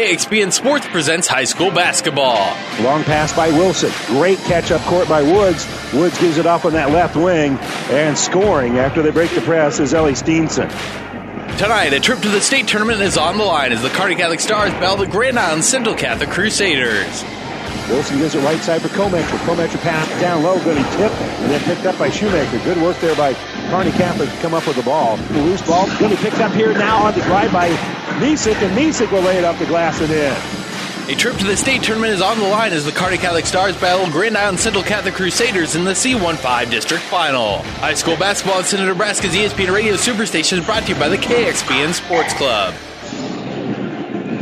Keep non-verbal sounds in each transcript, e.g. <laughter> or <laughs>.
KXPN Sports presents high school basketball. Long pass by Wilson. Great catch up court by Woods. Woods gives it off on that left wing and scoring after they break the press is Ellie Steenson. Tonight, a trip to the state tournament is on the line as the Kearney Catholic Stars battle the Grand Island Central Catholic Crusaders. Wilson gives it right side for Cometra. Cometra pass down low, going to tip, and then picked up by Shoemaker. Good work there by Kearney Catholic to come up with the ball. The loose ball going to be picked up here now on the drive by Misek, and Misek will lay it off the glass and in. A trip to the state tournament is on the line as the Kearney Catholic Stars battle Grand Island Central Catholic Crusaders in the C15 district final. High school basketball at Senator Nebraska's ESPN Radio Superstation is brought to you by the KXPN Sports Club.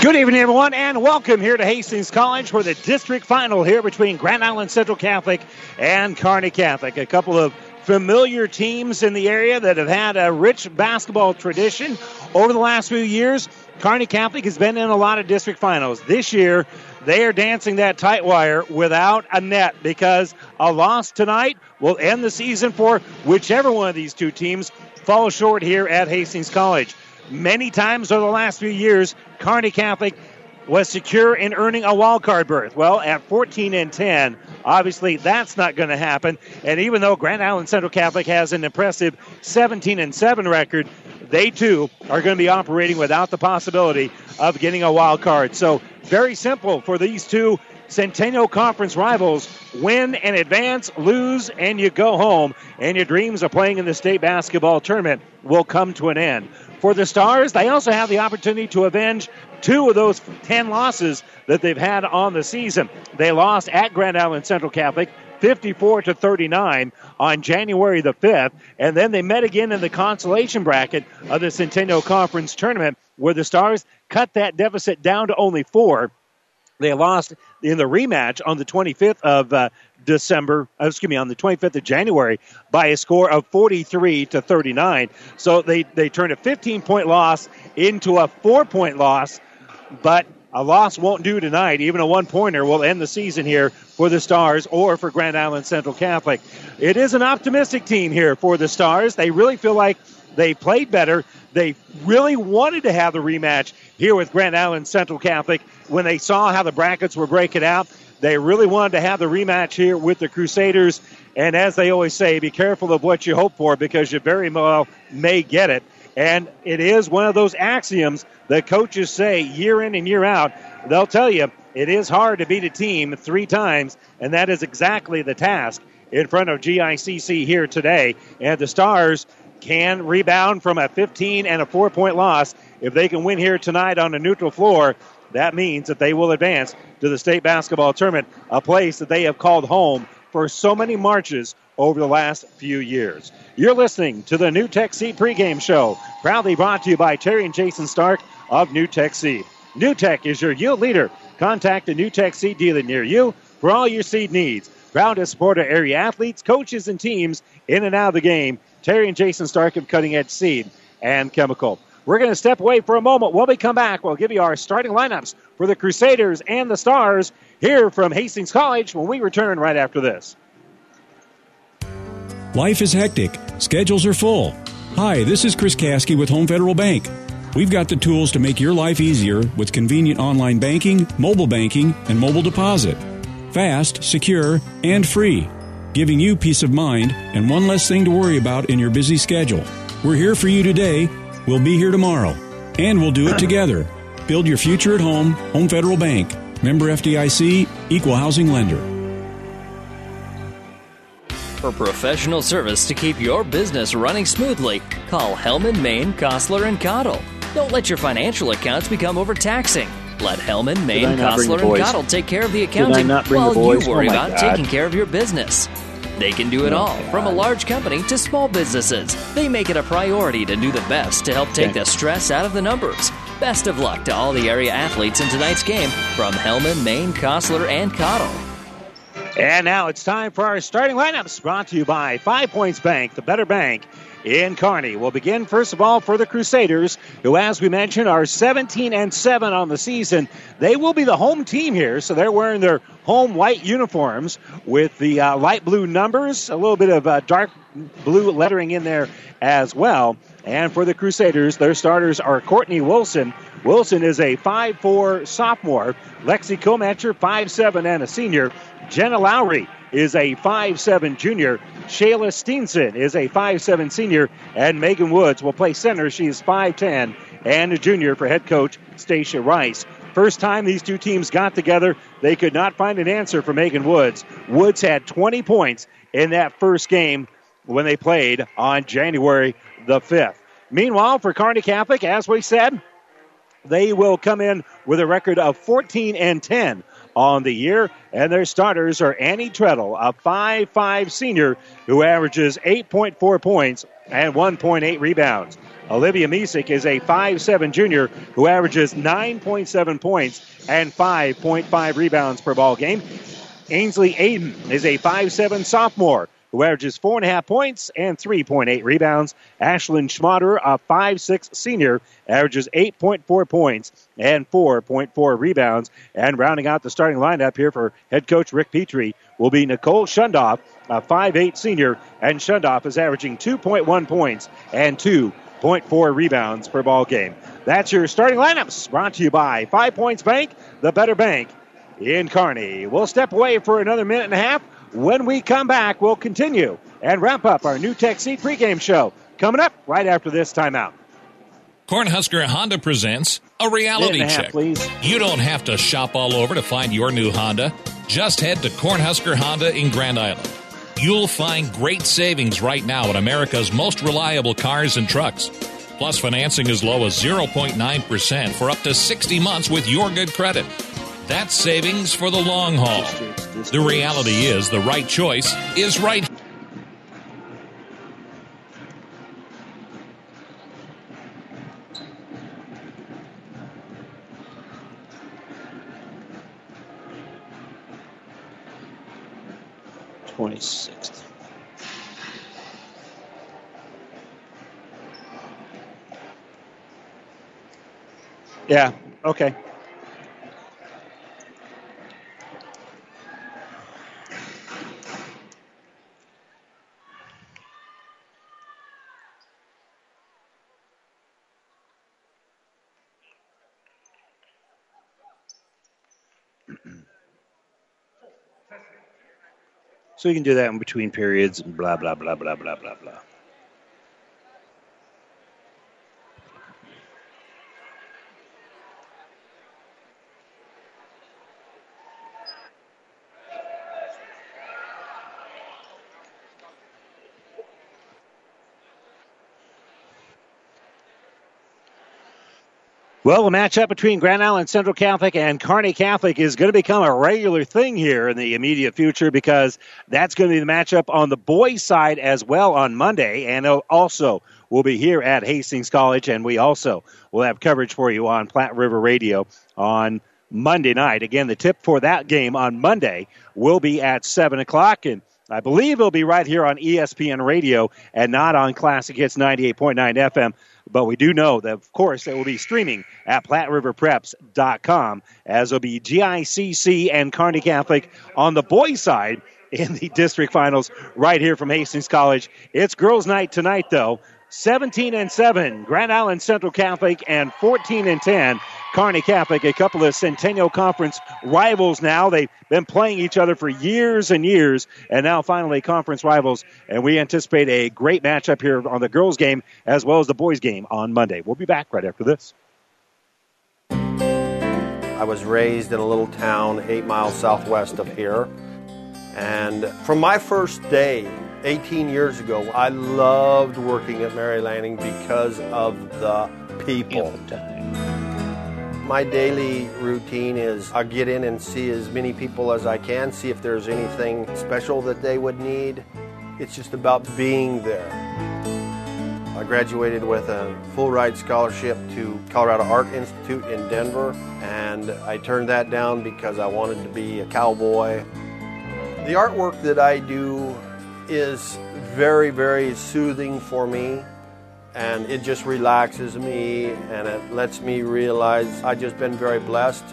Good evening, everyone, and welcome here to Hastings College for the district final here between Grand Island Central Catholic and Kearney Catholic. A couple of familiar teams in the area that have had a rich basketball tradition over the last few years. Kearney Catholic has been in a lot of district finals. This year, they are dancing that tight wire without a net because a loss tonight will end the season for whichever one of these two teams falls short here at Hastings College. Many times over the last few years, Kearney Catholic was secure in earning a wild card berth. Well, at 14 and 10, obviously that's not going to happen. And even though Grand Island Central Catholic has an impressive 17 and 7 record, they too are going to be operating without the possibility of getting a wild card. So, very simple for these two Centennial Conference rivals win and advance, lose, and you go home. And your dreams of playing in the state basketball tournament will come to an end. For the Stars, they also have the opportunity to avenge two of those 10 losses that they've had on the season. They lost at Grand Island Central Catholic 54 to 39 on January the 5th, and then they met again in the consolation bracket of the Centennial Conference tournament where the Stars cut that deficit down to only 4. They lost in the rematch on the 25th of uh, December, uh, excuse me, on the 25th of January by a score of 43 to 39. So they, they turned a 15 point loss into a four point loss, but a loss won't do tonight. Even a one pointer will end the season here for the Stars or for Grand Island Central Catholic. It is an optimistic team here for the Stars. They really feel like they played better. They really wanted to have the rematch here with Grand Island Central Catholic when they saw how the brackets were breaking out. They really wanted to have the rematch here with the Crusaders. And as they always say, be careful of what you hope for because you very well may get it. And it is one of those axioms that coaches say year in and year out. They'll tell you it is hard to beat a team three times, and that is exactly the task in front of GICC here today. And the Stars can rebound from a 15 and a four point loss. If they can win here tonight on a neutral floor, that means that they will advance to the state basketball tournament, a place that they have called home for so many marches over the last few years. You're listening to the NuTech Seed pregame show, proudly brought to you by Terry and Jason Stark of NuTech Seed. NuTech is your yield leader. Contact a NuTech Seed dealer near you for all your seed needs. Proud to support our area athletes, coaches, and teams in and out of the game. Terry and Jason Stark of Cutting Edge Seed and Chemical. We're going to step away for a moment. When we come back, we'll give you our starting lineups for the Crusaders and the Stars here from Hastings College when we return right after this. Life is hectic. Schedules are full. Hi, this is Chris Kasky with Home Federal Bank. We've got the tools to make your life easier with convenient online banking, mobile banking, and mobile deposit. Fast, secure, and free, giving you peace of mind and one less thing to worry about in your busy schedule. We're here for you today. We'll be here tomorrow. And we'll do it together. Build your future at home, Home Federal Bank. Member FDIC, Equal Housing Lender. For professional service to keep your business running smoothly, call Hellman, Maine, Kostler, and Cottle. Don't let your financial accounts become overtaxing. Let Hellman, Maine, not Kostler, and boys? Cottle take care of the I accounting not bring while oh you worry Oh, about God. taking care of your business. They can do it Oh, all, my from a large company to small businesses. They make it a priority to do the best to help take Okay. the stress out of the numbers. Best of luck to all the area athletes in tonight's game from Hellman, Maine, Kostler, and Cottle. And now it's time for our starting lineups brought to you by Five Points Bank, the better bank in Kearney. We'll begin first of all for the Crusaders, who, as we mentioned, are 17 and 7 on the season. They will be the home team here, so they're wearing their home white uniforms with the uh, light blue numbers, a little bit of uh, dark blue lettering in there as well. And for the Crusaders, their starters are Courtney Wilson. Wilson is a 5'4 sophomore. Lexi Komacher, 5'7 and a senior. Jenna Lowry is a 5'7 junior. Shayla Steenson is a 5'7 senior. And Megan Woods will play center. She is 5'10 and a junior for head coach Stacia Rice. First time these two teams got together, they could not find an answer for Megan Woods. Woods had 20 points in that first game when they played on January the 5th. Meanwhile, for Kearney Catholic, as we said, they will come in with a record of 14 and 10 on the year. And their starters are Annie Treadle, a 5'5 senior who averages 8.4 points and 1.8 rebounds. Olivia Misek is a 5'7 junior who averages 9.7 points and 5.5 rebounds per ball game. Ainsley Aiden is a 5'7 sophomore who averages four and a half points and 3.8 rebounds. Ashlyn Schmaderer, a 5'6 senior, averages 8.4 points and 4.4 rebounds. And rounding out the starting lineup here for head coach Rick Petrie will be Nicole Shundoff, a 5'8 senior, and Shundoff is averaging 2.1 points and 2.4 rebounds per ball game. That's your starting lineups brought to you by Five Points Bank, the better bank in Kearney. We'll step away for another minute and a half. When we come back, we'll continue and wrap up our NuTech Seed pregame show. Coming up right after this timeout. Cornhusker Honda presents a reality Minute and a half, check. please. You don't have to shop all over to find your new Honda. Just head to Cornhusker Honda in Grand Island. You'll find great savings right now at America's most reliable cars and trucks. Plus, financing as low as 0.9% for up to 60 months with your good credit. That's savings for the long haul. The reality is the right choice is right Twenty-sixth. Yeah. Okay. You can do that in between periods and blah blah blah blah blah blah blah. Well, the matchup between Grand Island Central Catholic and Kearney Catholic is going to become a regular thing here in the immediate future because that's going to be the matchup on the boys' side as well on Monday, and also we'll be here at Hastings College, and we also will have coverage for you on Platte River Radio on Monday night. Again, the tip for that game on Monday will be at seven o'clock, and I believe it'll be right here on ESPN Radio and not on Classic Hits 98.9 FM. But we do know that, of course, it will be streaming at PlatteRiverPreps.com as will be GICC and Kearney Catholic on the boys' side in the district finals right here from Hastings College. It's girls' night tonight, though. 17 and 7, Grand Island Central Catholic, and 14 and 10, Kearney Catholic. A couple of Centennial Conference rivals now. They've been playing each other for years and years, and now finally conference rivals. And we anticipate a great matchup here on the girls' game as well as the boys' game on Monday. We'll be back right after this. I was raised in a little town eight miles southwest of here. And from my first day, 18 years ago, I loved working at Mary Lanning because of the people. My daily routine is I get in and see as many people as I can, see if there's anything special that they would need. It's just about being there. I graduated with a full ride scholarship to Colorado Art Institute in Denver, and I turned that down because I wanted to be a cowboy. The artwork that I do is very, very soothing for me, and it just relaxes me and it lets me realize I've just been very blessed.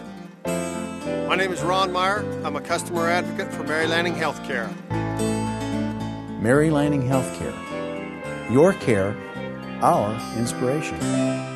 My name is Ron Meyer. I'm a customer advocate for Mary Lanning Healthcare. Mary Lanning Healthcare. Your care, our inspiration.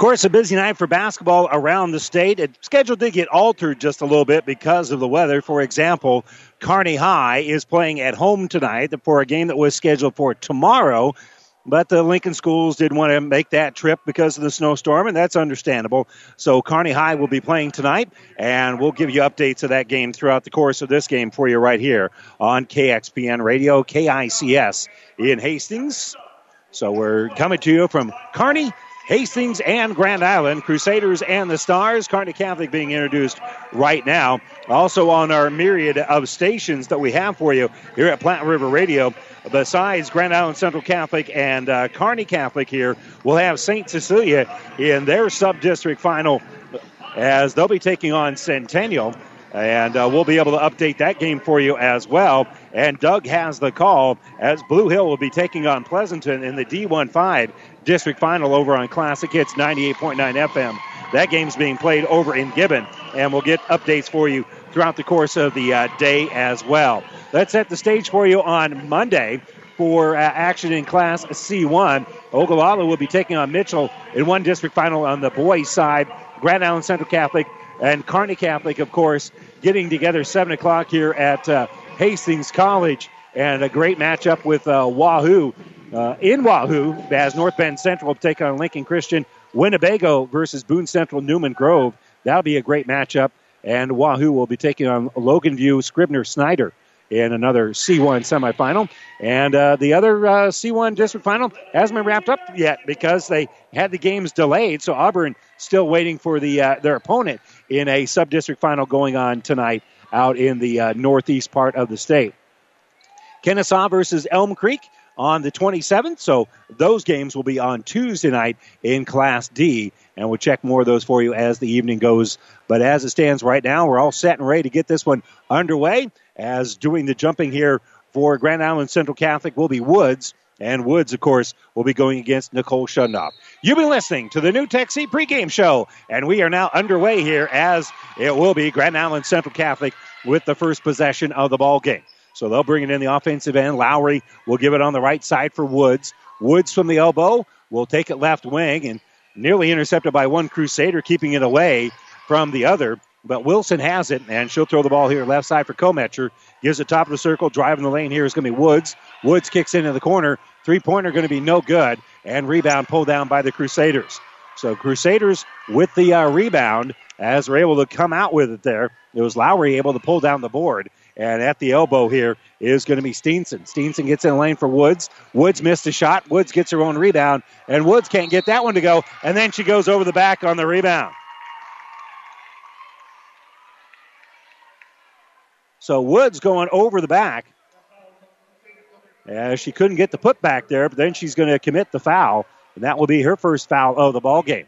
Course, a busy night for basketball around the state. It schedule did get altered just a little bit because of the weather. For example, Kearney High is playing at home tonight for a game that was scheduled for tomorrow. But the Lincoln schools didn't want to make that trip because of the snowstorm, and that's understandable. So Kearney High will be playing tonight, and we'll give you updates of that game throughout the course of this game for you right here on KXPN Radio, KICS in Hastings. So we're coming to you from Kearney Hastings and Grand Island, Crusaders and the Stars, Kearney Catholic being introduced right now. Also on our myriad of stations that we have for you here at Platte River Radio, besides Grand Island Central Catholic and uh, Kearney Catholic here, we'll have St. Cecilia in their sub-district final as they'll be taking on Centennial. And uh, we'll be able to update that game for you as well. And Doug has the call as Blue Hill will be taking on Pleasanton in the D15 district final over on Classic Hits 98.9 FM. That game's being played over in Gibbon, and we'll get updates for you throughout the course of the uh, day as well. Let's set the stage for you on Monday for uh, action in Class C1. Ogallala will be taking on Mitchell in one district final on the boys' side. Grand Island Central Catholic and Kearney Catholic, of course, getting together 7 o'clock here at uh, Hastings College. And a great matchup with uh, Wahoo uh, in Wahoo as North Bend Central will take on Lincoln Christian. Winnebago versus Boone Central Newman Grove. That'll be a great matchup. And Wahoo will be taking on Logan View Scribner Snyder in another C1 semifinal. And uh, the other uh, C1 district final hasn't been wrapped up yet because they had the games delayed. So Auburn still waiting for the uh, their opponent in a sub district final going on tonight out in the uh, northeast part of the state. Kenesaw versus Elm Creek on the 27th. So those games will be on Tuesday night in Class D, and we'll check more of those for you as the evening goes. But as it stands right now, we're all set and ready to get this one underway. As doing the jumping here for Grand Island Central Catholic will be Woods. And Woods, of course, will be going against Nicole Shundoff. You've been listening to the NuTech Seed pregame show, and we are now underway here as it will be Grand Island Central Catholic with the first possession of the ball game. So they'll bring it in the offensive end. Lowry will give it on the right side for Woods. Woods from the elbow will take it left wing and nearly intercepted by one Crusader, keeping it away from the other. But Wilson has it, and she'll throw the ball here left side for Kometcher. Gives the top of the circle, driving the lane here is going to be Woods. Woods kicks into the corner. Three pointer going to be no good, and rebound pulled down by the Crusaders. So Crusaders with the uh, rebound as they're able to come out with it there. It was Lowry able to pull down the board. And at the elbow here is going to be Steenson. Steenson gets in lane for Woods. Woods missed a shot. Woods gets her own rebound, and Woods can't get that one to go. And then she goes over the back on the rebound. So Woods going over the back. As she couldn't get the putback there, but then she's going to commit the foul, and that will be her first foul of the ball game.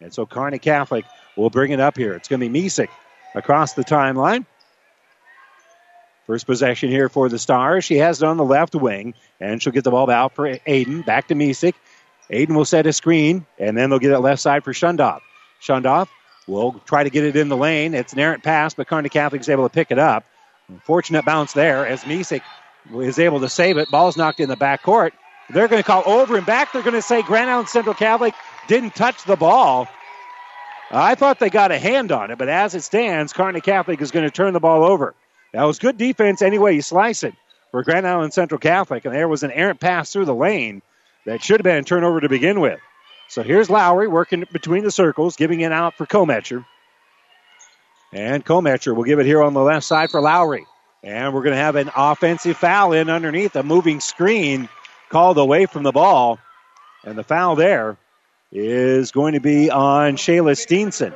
And so Kearney Catholic will bring it up here. It's going to be Misek across the timeline. First possession here for the Stars. She has it on the left wing, and she'll get the ball out for Aiden. Back to Misek. Aiden will set a screen, and then they'll get it left side for Shundoff. Shundoff will try to get it in the lane. It's an errant pass, but Kearney Catholic is able to pick it up. Fortunate bounce there as Misek is able to save it. Ball's knocked in the back court. They're going to call over and back. They're going to say Grand Island Central Catholic didn't touch the ball. I thought they got a hand on it, but as it stands, Kearney Catholic is going to turn the ball over. That was good defense any way you slice it. for Grand Island Central Catholic, and there was an errant pass through the lane that should have been a turnover to begin with. So here's Lowry working between the circles, giving it out for Kometcher. And Kometcher will give it here on the left side for Lowry. And we're going to have an offensive foul in underneath a moving screen called away from the ball. And the foul there is going to be on Shayla Steenson.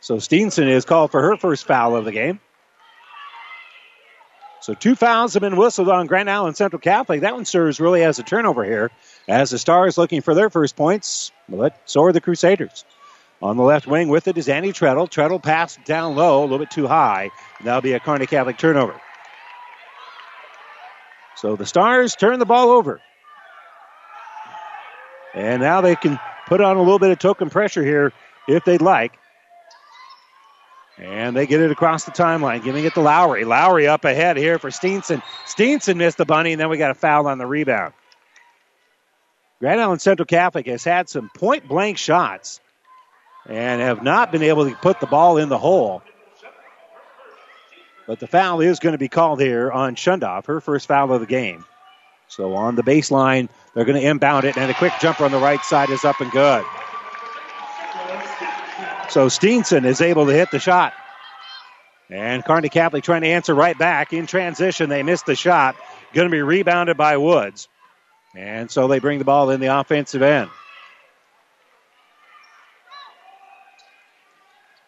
So Steenson is called for her first foul of the game. So two fouls have been whistled on Grand Island Central Catholic. That one serves really as a turnover here, as the Stars looking for their first points, but so are the Crusaders. On the left wing with it is Andy Treadle. Treadle passed down low, a little bit too high. That'll be a Kearney Catholic turnover. So the Stars turn the ball over. And now they can put on a little bit of token pressure here if they'd like. And they get it across the timeline, giving it to Lowry. Lowry up ahead here for Steenson. Steenson missed the bunny, and then we got a foul on the rebound. Grand Island Central Catholic has had some point blank shots and have not been able to put the ball in the hole. But the foul is going to be called here on Shundoff, her first foul of the game. So on the baseline, they're going to inbound it, and a quick jumper on the right side is up and good. So Steenson is able to hit the shot. And Kearney Catholic trying to answer right back. In transition, they missed the shot. Going to be rebounded by Woods. And so they bring the ball in the offensive end.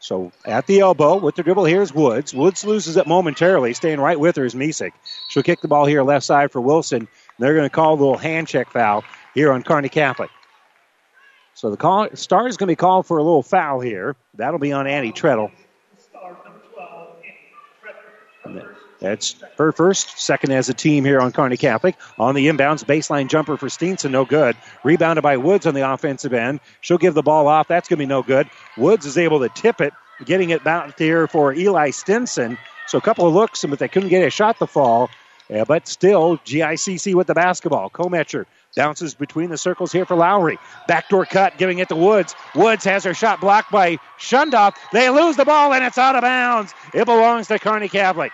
So at the elbow with the dribble, here's Woods. Woods loses it momentarily. Staying right with her is Misek. She'll kick the ball here left side for Wilson. They're going to call a little hand check foul here on Kearney Catholic. So the call, star is going to be called for a little foul here. That'll be on Annie Treadle. That's her first, second as a team here on Kearney Catholic. On the inbounds, baseline jumper for Steenson, no good. Rebounded by Woods on the offensive end. She'll give the ball off. That's going to be no good. Woods is able to tip it, getting it back here for Ellie Steenson. So a couple of looks, but they couldn't get a shot to fall. Yeah, but still, GICC with the basketball. Kometcher bounces between the circles here for Lowry. Backdoor cut, giving it to Woods. Woods has her shot blocked by Shundoff. They lose the ball, and it's out of bounds. It belongs to Kearney Catholic.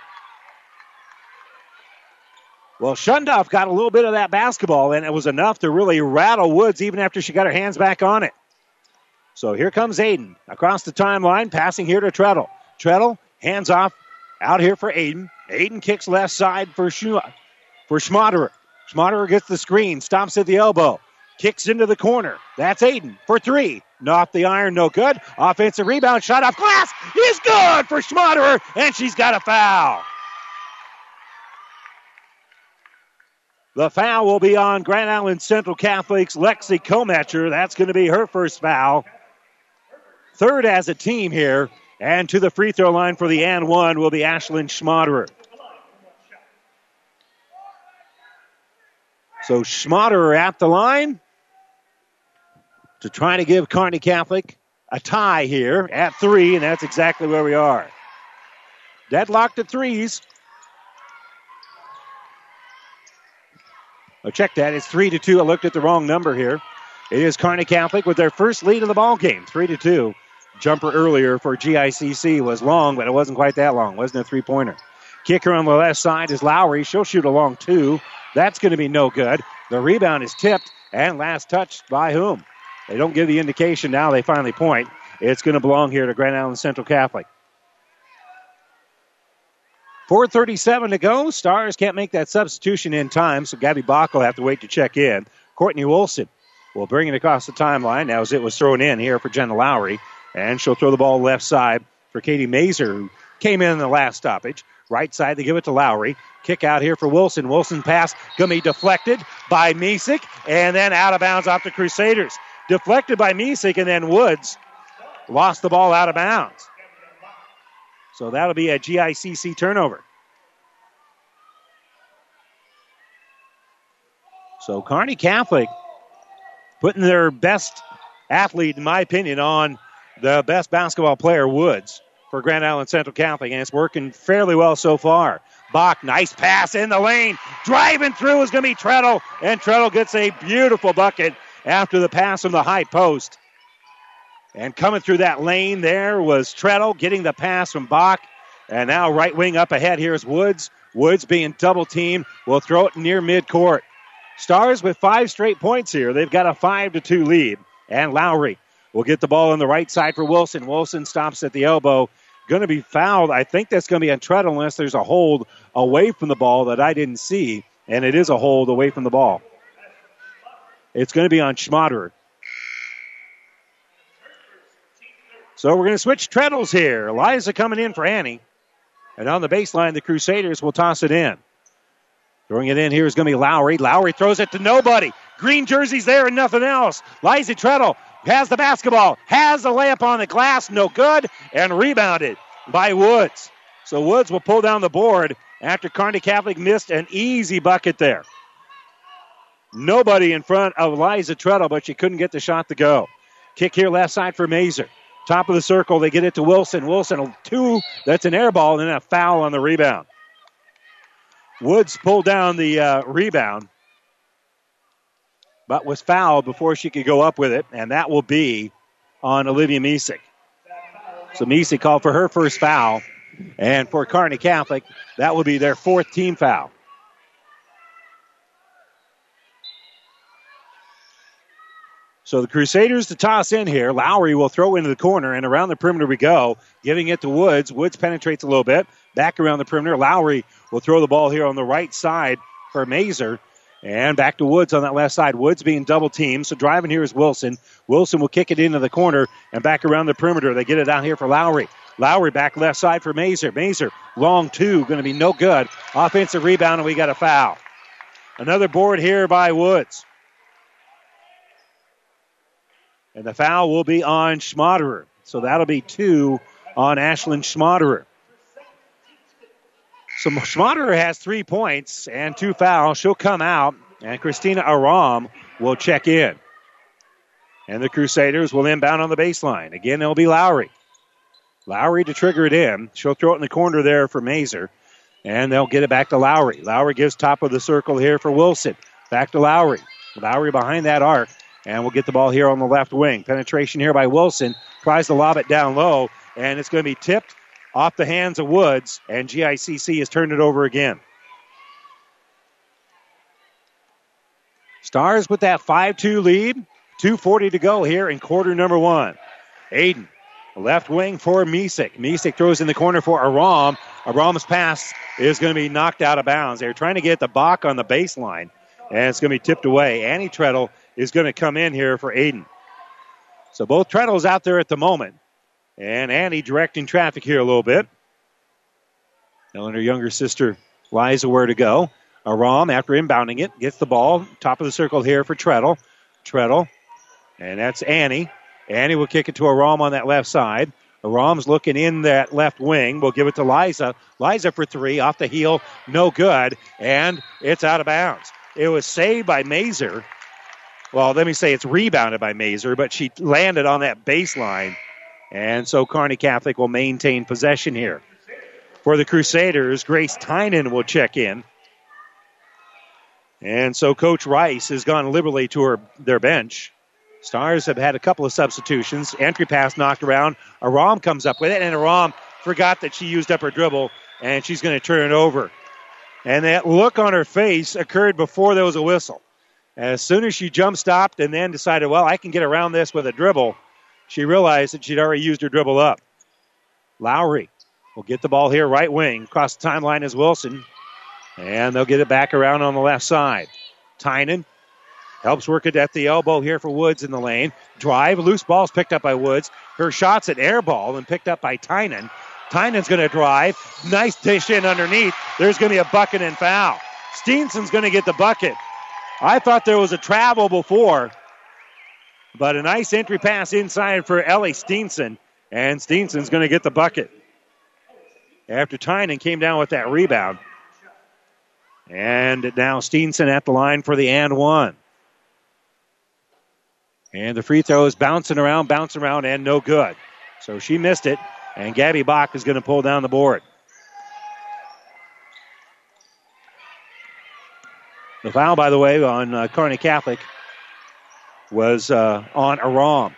Well, Shundoff got a little bit of that basketball, and it was enough to really rattle Woods even after she got her hands back on it. So here comes Aiden across the timeline, passing here to Treadle. Treadle, hands off, out here for Aiden. Aiden kicks left side for Sch- for Schmaderer. Schmaderer gets the screen, stops at the elbow, kicks into the corner. That's Aiden for three. Not the iron, no good. Offensive rebound, shot off glass is good for Schmaderer, and she's got a foul. The foul will be on Grand Island Central Catholic's Lexi Kometcher. That's going to be her first foul. Third as a team here. And to the free throw line for the and one will be Ashlyn Schmaderer. So Schmaderer at the line to try to give Kearney Catholic a tie here at three, and that's exactly where we are. Deadlocked at threes. I checked that. It's three to two. I looked at the wrong number here. It is Kearney Catholic with their first lead of the ball game, three to two. Jumper earlier for GICC was long, but it wasn't quite that long. wasn't a three pointer. Kicker on the left side is Lowry. She'll shoot a long two. That's going to be no good. The rebound is tipped and last touched by whom? They don't give the indication now. They finally point. It's going to belong here to Grand Island Central Catholic. 4.37 to go. Stars can't make that substitution in time, so Gabby Bach will have to wait to check in. Courtney Wilson will bring it across the timeline as it was thrown in here for Jenna Lowry. And she'll throw the ball left side for Katie Mazer, who came in in the last stoppage. Right side, they give it to Lowry. Kick out here for Wilson. Wilson pass going to be deflected by Misek, and then out of bounds off the Crusaders. Deflected by Misek, and then Woods lost the ball out of bounds. So that'll be a GICC turnover. So Kearney Catholic putting their best athlete, in my opinion, on the best basketball player, Woods, for Grand Island Central Catholic, and it's working fairly well so far. Bach, nice pass in the lane. Driving through is going to be Treadle, and Treadle gets a beautiful bucket after the pass from the high post. And coming through that lane there was Treadle getting the pass from Bach. And now right wing up ahead. Here's Woods. Woods being double teamed will throw it near midcourt. Stars with five straight points here. They've got a five to two lead. And Lowry will get the ball on the right side for Wilson. Wilson stops at the elbow. Going to be fouled. I think that's going to be on Treadle unless there's a hold away from the ball that I didn't see. And it is a hold away from the ball. It's going to be on Schmaderer. So we're going to switch treadles here. Eliza coming in for Annie. And on the baseline, the Crusaders will toss it in. Throwing it in here is going to be Lowry. Lowry throws it to nobody. Green jersey's there and nothing else. Liza Treadle has the basketball, has the layup on the glass, no good, and rebounded by Woods. So Woods will pull down the board after Kearney Catholic missed an easy bucket there. Nobody in front of Liza Treadle, but she couldn't get the shot to go. Kick here left side for Mazer. Top of the circle, they get it to Wilson. Wilson, two, that's an air ball, and then a foul on the rebound. Woods pulled down the uh, rebound, but was fouled before she could go up with it, and that will be on Olivia Misek. So Misek called for her first foul, and for Kearney Catholic, that will be their fourth team foul. So the Crusaders to toss in here. Lowry will throw into the corner, and around the perimeter we go, giving it to Woods. Woods penetrates a little bit. Back around the perimeter. Lowry will throw the ball here on the right side for Mazer. And back to Woods on that left side. Woods being double teamed. So driving here is Wilson. Wilson will kick it into the corner and back around the perimeter. They get it out here for Lowry. Lowry back left side for Mazer. Mazer, long two, going to be no good. Offensive rebound, and we got a foul. Another board here by Woods. And the foul will be on Schmaderer. So that'll be two on Ashlyn Schmaderer. So Schmaderer has three points and two fouls. She'll come out, and Christina Aram will check in. And the Crusaders will inbound on the baseline. Again, it'll be Lowry. Lowry to trigger it in. She'll throw it in the corner there for Mazer. And they'll get it back to Lowry. Lowry gives top of the circle here for Wilson. Back to Lowry. Lowry behind that arc. And we'll get the ball here on the left wing. Penetration here by Wilson. Tries to lob it down low. And it's going to be tipped off the hands of Woods. And GICC has turned it over again. Stars with that 5 2 lead. 2.40 to go here in quarter number one. Aiden, left wing for Misek. Misek throws in the corner for Aram. Aram's pass is going to be knocked out of bounds. They're trying to get the Bach on the baseline, and it's going to be tipped away. Annie Treadle is going to come in here for Aiden. So both Treadles out there at the moment, and Annie directing traffic here a little bit. Telling her younger sister Liza where to go. Aram, after inbounding it, gets the ball. Top of the circle here for Treadle. Treadle and that's Annie. Annie will kick it to Aram on that left side. Aram's looking in that left wing. We'll give it to Liza. Liza for three, off the heel, no good, and it's out of bounds. It was saved by Mazer. Well, let me say it's rebounded by Mazer, but she landed on that baseline. And so Kearney Catholic will maintain possession here. For the Crusaders, Grace Tynan will check in. And so Coach Rice has gone liberally to her, their bench. Stars have had a couple of substitutions. Entry pass knocked around. Aram comes up with it, and Aram forgot that she used up her dribble, and she's going to turn it over. And that look on her face occurred before there was a whistle. As soon as she jump stopped and then decided, well, I can get around this with a dribble, she realized that she'd already used her dribble up. Lowry will get the ball here, right wing. Across the timeline is Wilson. And they'll get it back around on the left side. Tynan Helps work it at the elbow here for Woods in the lane. Drive, loose ball's picked up by Woods. Her shot's an air ball and picked up by Tynan. Tynan's going to drive. Nice dish in underneath. There's going to be a bucket and foul. Steenson's going to get the bucket. I thought there was a travel before, but a nice entry pass inside for Ellie Steenson, and Steenson's going to get the bucket. After Tynan came down with that rebound. And now Steenson at the line for the and one. And the free throw is bouncing around, bouncing around, and no good. So she missed it, and Gabby Bach is going to pull down the board. The foul, by the way, on uh, Kearney Catholic was uh, on Aram.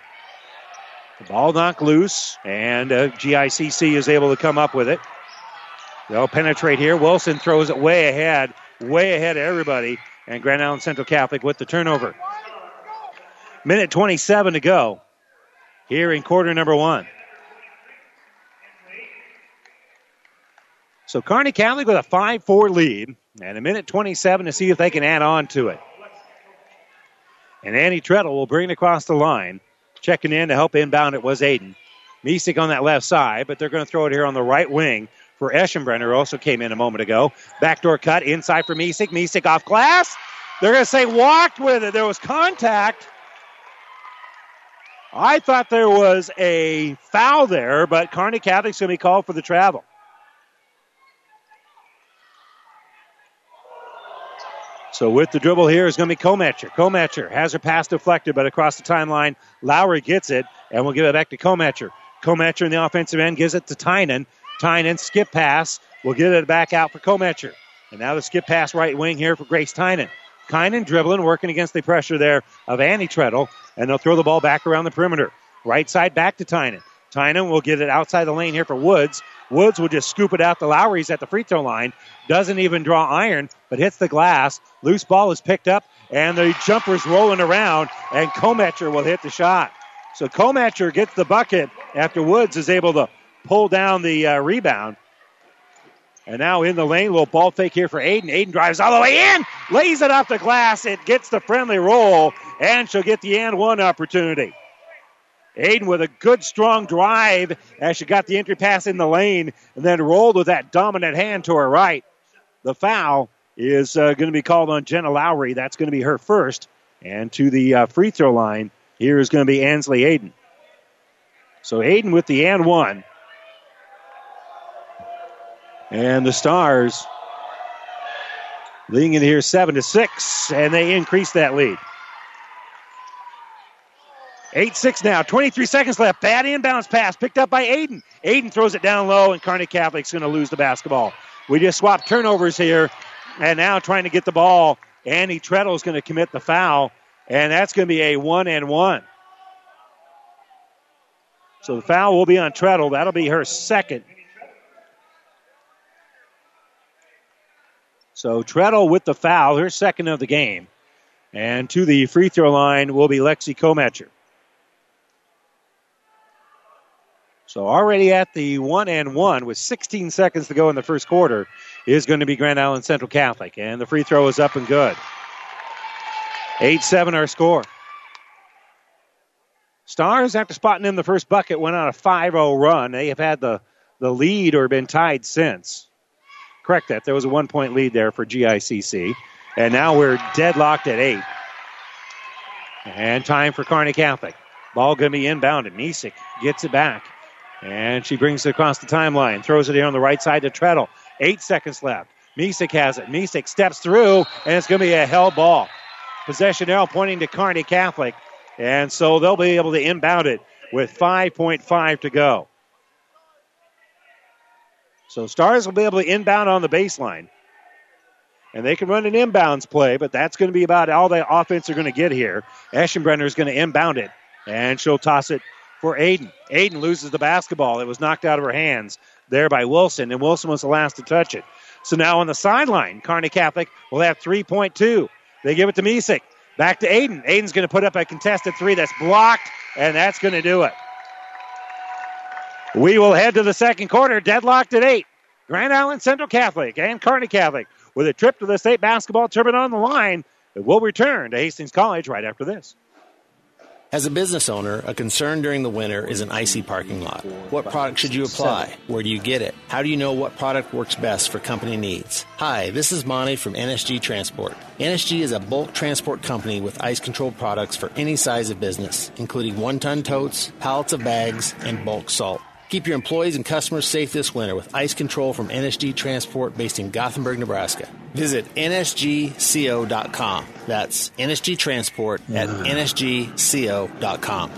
The ball knocked loose, and uh, GICC is able to come up with it. They'll penetrate here. Wilson throws it way ahead, way ahead of everybody, and Grand Island Central Catholic with the turnover. Minute 27 to go here in quarter number one. So Kearney Catholic with a 5 4 lead, and a minute 27 to see if they can add on to it. And Annie Treadle will bring it across the line. Checking in to help inbound it was Aiden. Misek on that left side, but they're going to throw it here on the right wing for Eschenbrenner, who also came in a moment ago. Backdoor cut inside for Misek. Misek off glass. They're going to say walked with it. There was contact. I thought there was a foul there, but Kearney Catholic's going to be called for the travel. So with the dribble here is going to be Kometcher. Kometcher has her pass deflected, but across the timeline, Lowry gets it, and we'll give it back to Kometcher. Kometcher in the offensive end gives it to Tynan. Tynan skip pass. We'll get it back out for Kometcher. And now the skip pass right wing here for Grace Tynan. Tynan dribbling, working against the pressure there of Annie Treadle, and they'll throw the ball back around the perimeter. Right side back to Tynan. Tynan will get it outside the lane here for Woods. Woods will just scoop it out to Lowry's at the free throw line. Doesn't even draw iron, but hits the glass. Loose ball is picked up, and the jumper's rolling around, and Kometcher will hit the shot. So Kometcher gets the bucket after Woods is able to pull down the uh, rebound. And now in the lane, little ball fake here for Aiden. Aiden drives all the way in, lays it off the glass. It gets the friendly roll, and she'll get the and one opportunity. Aiden with a good strong drive as she got the entry pass in the lane and then rolled with that dominant hand to her right. The foul is uh, going to be called on Jenna Lowry. That's going to be her first. And to the uh, free throw line, here is going to be Ainsley Aiden. So Aiden with the and one. And the Stars leading in here seven to six, and they increase that lead. 8 6 now, 23 seconds left. Bad inbounds pass picked up by Aiden. Aiden throws it down low, and Kearney Catholic's going to lose the basketball. We just swapped turnovers here, and now trying to get the ball. Annie Treadle is going to commit the foul, and that's going to be a one and one. So the foul will be on Treadle. That'll be her second. So Treadle with the foul, her second of the game. And to the free throw line will be Lexi Kometcher. So already at the one and one with 16 seconds to go in the first quarter is going to be Grand Island Central Catholic. And the free throw is up and good. 8 7 our score. Stars, after spotting in the first bucket, went on a 5 0 run. They have had the, the lead or been tied since. Correct that. There was a one point lead there for GICC. And now we're deadlocked at 8. And time for Kearney Catholic. Ball going to be inbounded. Misek gets it back. And she brings it across the timeline. Throws it here on the right side to Treadle. Eight seconds left. Misek has it. Misek steps through, and it's going to be a hell ball. Possession arrow pointing to Kearney Catholic. And so they'll be able to inbound it with 5.5 to go. So Stars will be able to inbound on the baseline. And they can run an inbounds play, but that's going to be about all the offense are going to get here. Eschenbrenner is going to inbound it, and she'll toss it for Aiden. Aiden loses the basketball. It was knocked out of her hands there by Wilson, and Wilson was the last to touch it. So now on the sideline, Kearney Catholic will have 3.2. They give it to Misek. Back to Aiden. Aiden's going to put up a contested three that's blocked, and that's going to do it. We will head to the second quarter, deadlocked at eight. Grand Island Central Catholic and Kearney Catholic with a trip to the state basketball tournament on the line. We'll return to Hastings College right after this. As a business owner, a concern during the winter is an icy parking lot. What product should you apply? Where do you get it? How do you know what product works best for company needs? Hi, this is Monty from NSG Transport. NSG is a bulk transport company with ice control products for any size of business, including one ton totes, pallets of bags, and bulk salt. Keep your employees and customers safe this winter with ice control from NSG Transport based in Gothenburg, Nebraska. Visit nsgco.com. That's NSG Transport at nsgco.com.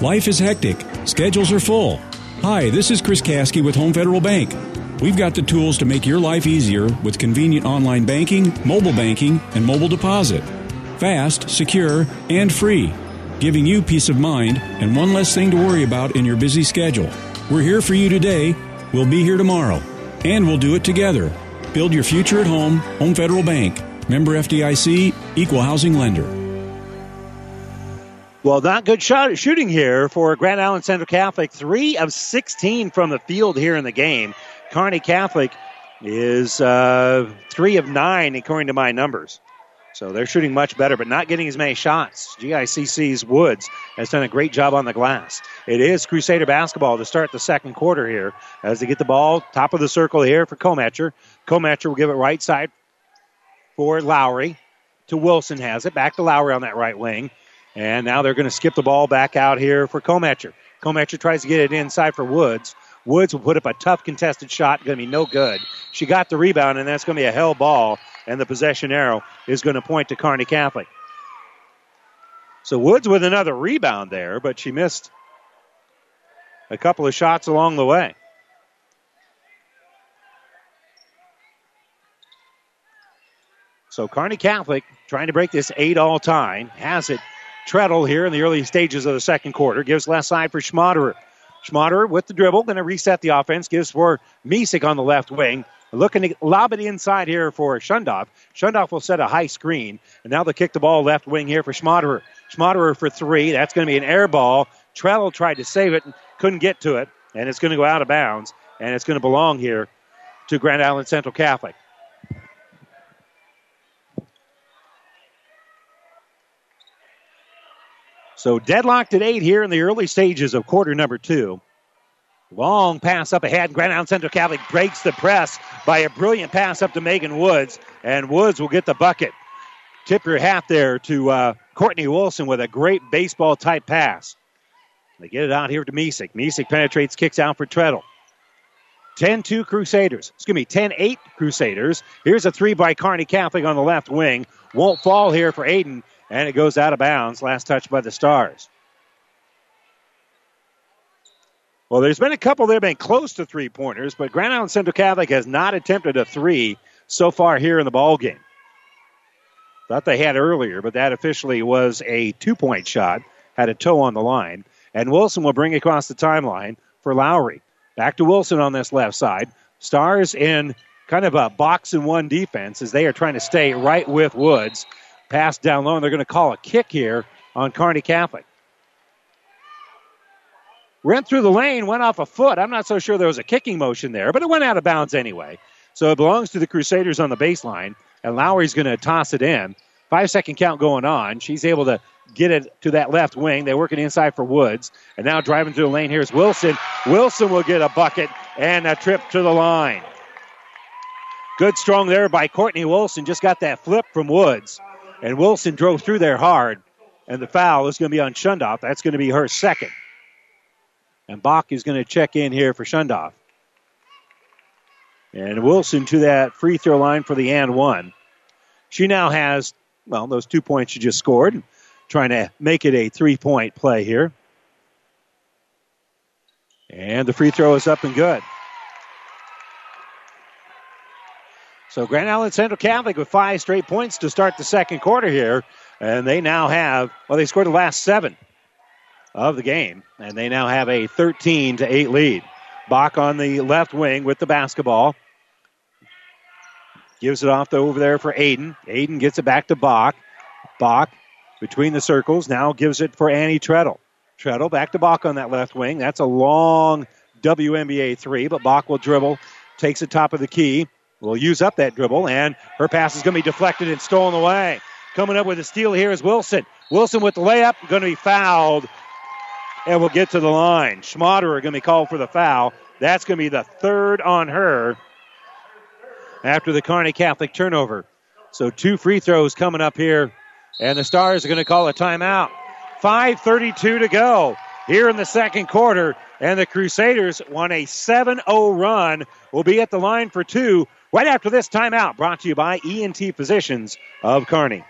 Life is hectic. Schedules are full. Hi, this is Chris Kasky with Home Federal Bank. We've got the tools to make your life easier with convenient online banking, mobile banking, and mobile deposit. Fast, secure, and free giving you peace of mind and one less thing to worry about in your busy schedule. We're here for you today We'll be here tomorrow, and we'll do it together. Build your future at home, Home Federal Bank. Member FDIC, Equal Housing Lender. Well, not good shot shooting here for Grand Island Central Catholic. Three of 16 from the field here in the game. Kearney Catholic is uh, three of nine according to my numbers. So they're shooting much better, but not getting as many shots. GICC's Woods has done a great job on the glass. It is Crusader basketball to start the second quarter here as they get the ball top of the circle here for Comatcher. Comatcher will give it right side for Lowry to Wilson has it. Back to Lowry on that right wing. And now they're going to skip the ball back out here for Comatcher. Comatcher tries to get it inside for Woods. Woods will put up a tough contested shot, going to be no good. She got the rebound, and that's going to be a hell ball, and the possession arrow is going to point to Kearney Catholic. So Woods with another rebound there, but she missed a couple of shots along the way. So Kearney Catholic trying to break this eight all time has it. Treadle here in the early stages of the second quarter gives left side for Schmaderer. Schmaderer with the dribble, going to reset the offense. Gives for Misek on the left wing. Looking to lob it inside here for Shundoff. Shundoff will set a high screen. And now they'll kick the ball left wing here for Schmaderer. Schmaderer for three. That's going to be an air ball. Treadle tried to save it and couldn't get to it. And it's going to go out of bounds. And it's going to belong here to Grand Island Central Catholic. So deadlocked at eight here in the early stages of quarter number two. Long pass up ahead. Grand Island Central Catholic breaks the press by a brilliant pass up to Megan Woods, and Woods will get the bucket. Tip your hat there to uh, Courtney Wilson with a great baseball type pass. They get it out here to Misek. Misek penetrates, kicks out for Treadle. 10 2 Crusaders. Excuse me, 10 8 Crusaders. Here's a three by Kearney Catholic on the left wing. Won't fall here for Aiden, and it goes out of bounds. Last touch by the Stars. Well, there's been a couple that have been close to three pointers, but Grand Island Central Catholic has not attempted a three so far here in the ball game. Thought they had earlier, but that officially was a two point shot. Had a toe on the line. And Wilson will bring across the timeline for Lowry. Back to Wilson on this left side. Stars in kind of a box and one defense as they are trying to stay right with Woods. Pass down low, and they're going to call a kick here on Kearney Catholic. Went through the lane, went off a foot. I'm not so sure there was a kicking motion there, but it went out of bounds anyway. So it belongs to the Crusaders on the baseline, and Lowry's going to toss it in. Five second count going on. She's able to get it to that left wing. They're working inside for Woods. And now driving through the lane here's Wilson. Wilson will get a bucket and a trip to the line. Good strong there by Courtney Wilson. Just got that flip from Woods. And Wilson drove through there hard. And the foul is going to be on Shundoff. That's going to be her second. And Bach is going to check in here for Shundoff. And Wilson to that free throw line for the and one. She now has, well, those two points she just scored. Trying to make it a three point play here. And the free throw is up and good. So Grand Island Central Catholic with five straight points to start the second quarter here. And they now have, well, they scored the last seven of the game. And they now have a 13 to 8 lead. Bach on the left wing with the basketball. Gives it off to over there for Aiden. Aiden gets it back to Bach. Bach between the circles now gives it for Annie Treadle. Treadle back to Bach on that left wing. That's a long WNBA three, but Bach will dribble, takes it top of the key, will use up that dribble, and her pass is going to be deflected and stolen away. Coming up with a steal here is Wilson. Wilson with the layup, going to be fouled, and will get to the line. Schmaderer going to be called for the foul. That's going to be the third on her after the Kearney Catholic turnover. So two free throws coming up here, and the Stars are going to call a timeout. 5.32 to go here in the second quarter, and the Crusaders won a 7 0 run. Will be at the line for two right after this timeout, brought to you by ENT Physicians of Kearney.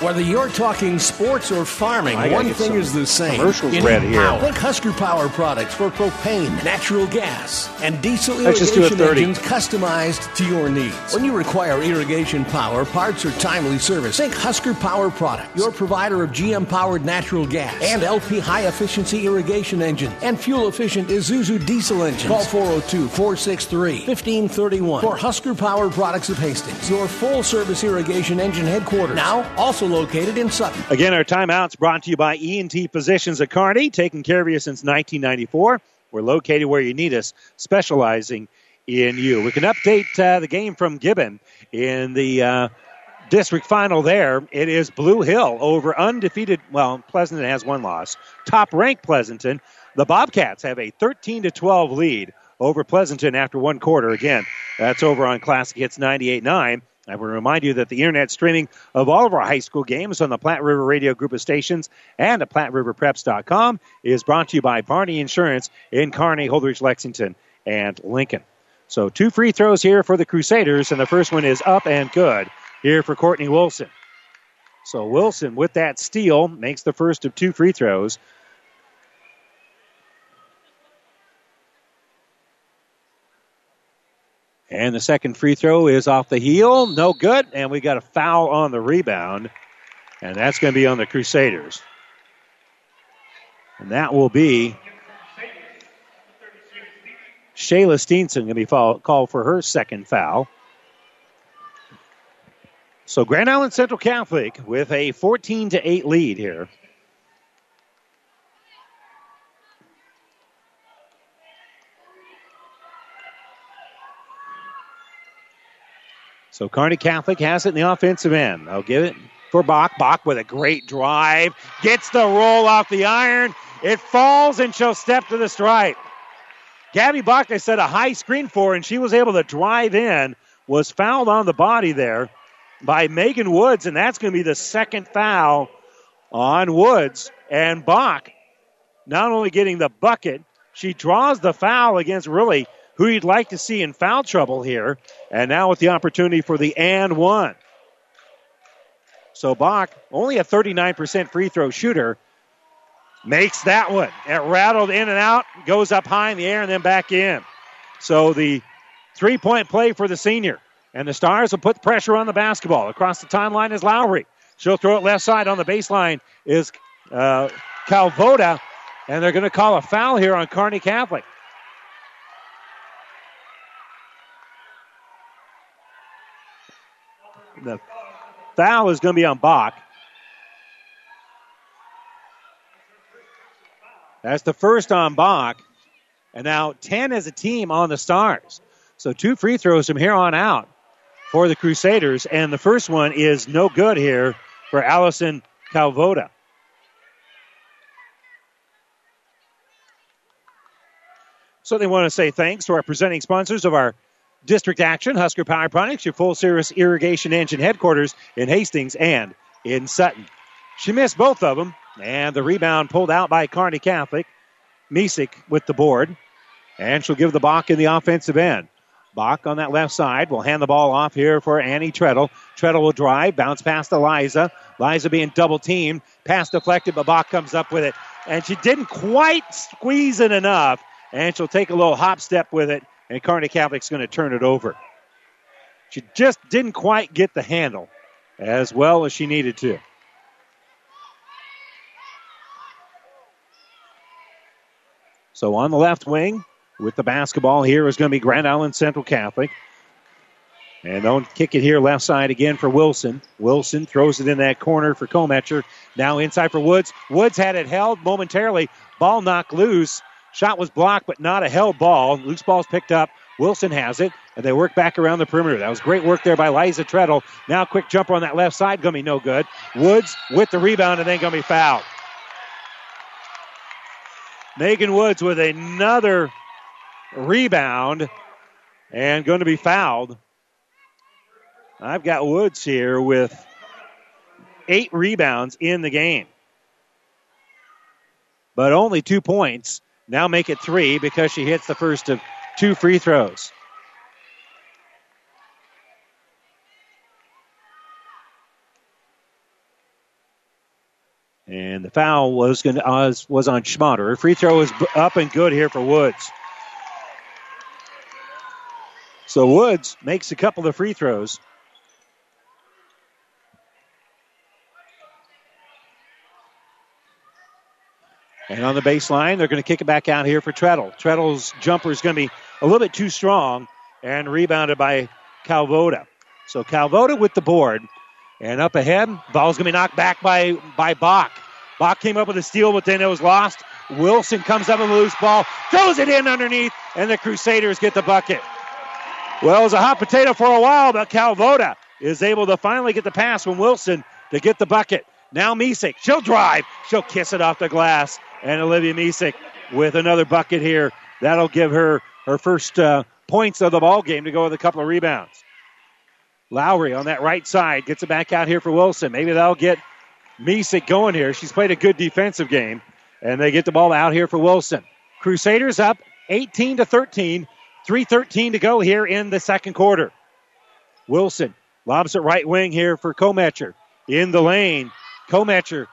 Whether you're talking sports or farming, I one thing is the same. commercials You read here. power. Think Husker Power products for propane, natural gas, and diesel Let's just do a irrigation 30. engines customized to your needs. When you require irrigation power, parts, or timely service, think Husker Power Products, your provider of GM powered natural gas and LP high efficiency irrigation engine and fuel efficient Isuzu diesel engines. Call 402 463 1531 for Husker Power Products of Hastings, your full service irrigation engine headquarters. Now, also located in Sutton. Again, our timeouts brought to you by E&T Physicians at Kearney, taking care of you since 1994. We're located where you need us, specializing in you. We can update uh, the game from Gibbon in the uh, district final there. It is Blue Hill over undefeated, well, Pleasanton has one loss. Top ranked Pleasanton. The Bobcats have a 13 to 12 lead over Pleasanton after one quarter. Again, that's over on Classic Hits 98.9. I will remind you that the internet streaming of all of our high school games on the Platte River Radio Group of stations and at PlatteRiverPreps.com is brought to you by Barney Insurance in Kearney, Holdrege, Lexington, and Lincoln. So two free throws here for the Crusaders, and the first one is up and good here for Courtney Wilson. So Wilson, with that steal, makes the first of two free throws. And the second free throw is off the heel. No good. And we got a foul on the rebound. And that's going to be on the Crusaders. And that will be Shayla Steenson going to be called for her second foul. So Grand Island Central Catholic with a 14 to 8 lead here. So Kearney Catholic has it in the offensive end. They'll give it for Bach. Bach with a great drive. Gets the roll off the iron. It falls and she'll step to the stripe. Gabby Bach, they set a high screen for, and she was able to drive in. Was fouled on the body there by Megan Woods, and that's going to be the second foul on Woods. And Bach, not only getting the bucket, she draws the foul against really who you'd like to see in foul trouble here. And now with the opportunity for the and one. So Bach, only a 39% free throw shooter, makes that one. It rattled in and out, goes up high in the air, and then back in. So the three point play for the senior. And the Stars will put pressure on the basketball. Across the timeline is Lowry. She'll throw it left side on the baseline is uh, Calvoda. And they're going to call a foul here on Kearney Catholic. The foul is going to be on Bach. That's the first on Bach. And now 10 as a team on the Stars. So two free throws from here on out for the Crusaders. And the first one is no good here for Allison Calvoda. So they want to say thanks to our presenting sponsors of our district action, Husker Power Products, your full service irrigation engine headquarters in Hastings and in Sutton. She missed both of them, and the rebound pulled out by Kearney Catholic. Misek with the board, and she'll give the Bach in the offensive end. Bach on that left side will hand the ball off here for Annie Treadle. Treadle will drive, bounce past Eliza. Eliza being double teamed, pass deflected, but Bach comes up with it. And she didn't quite squeeze it enough, and she'll take a little hop step with it, and Kearney Catholic's going to turn it over. She just didn't quite get the handle as well as she needed to. So on the left wing with the basketball here is going to be Grand Island Central Catholic. And they'll kick it here left side again for Wilson. Wilson throws it in that corner for Kometcher. Now inside for Woods. Woods had it held momentarily. Ball knocked loose. Shot was blocked, but not a held ball. Loose ball's picked up. Wilson has it, and they work back around the perimeter. That was great work there by Liza Treadle. Now quick jumper on that left side, gonna be no good. Woods with the rebound and then gonna be fouled. Megan Woods with another rebound and going to be fouled. I've got Woods here with eight rebounds in the game, but only two points. Now make it three because she hits the first of two free throws. And the foul was going uh, was on Schmaderer. Free throw is up and good here for Woods. So Woods makes a couple of free throws. And on the baseline, they're going to kick it back out here for Treadle. Treadle's jumper is going to be a little bit too strong and rebounded by Calvoda. So Calvoda with the board. And up ahead, ball's going to be knocked back by, by Bach. Bach came up with a steal, but then it was lost. Wilson comes up with a loose ball, throws it in underneath, and the Crusaders get the bucket. Well, it was a hot potato for a while, but Calvoda is able to finally get the pass from Wilson to get the bucket. Now Misek, she'll drive, she'll kiss it off the glass, and Olivia Misek with another bucket here. That'll give her her first uh, points of the ball game to go with a couple of rebounds. Lowry on that right side gets it back out here for Wilson. Maybe that'll get Misek going here. She's played a good defensive game, and they get the ball out here for Wilson. Crusaders up 18 to 13. 3.13 to go here in the second quarter. Wilson lobs it right wing here for Kometcher. In the lane. Kometcher,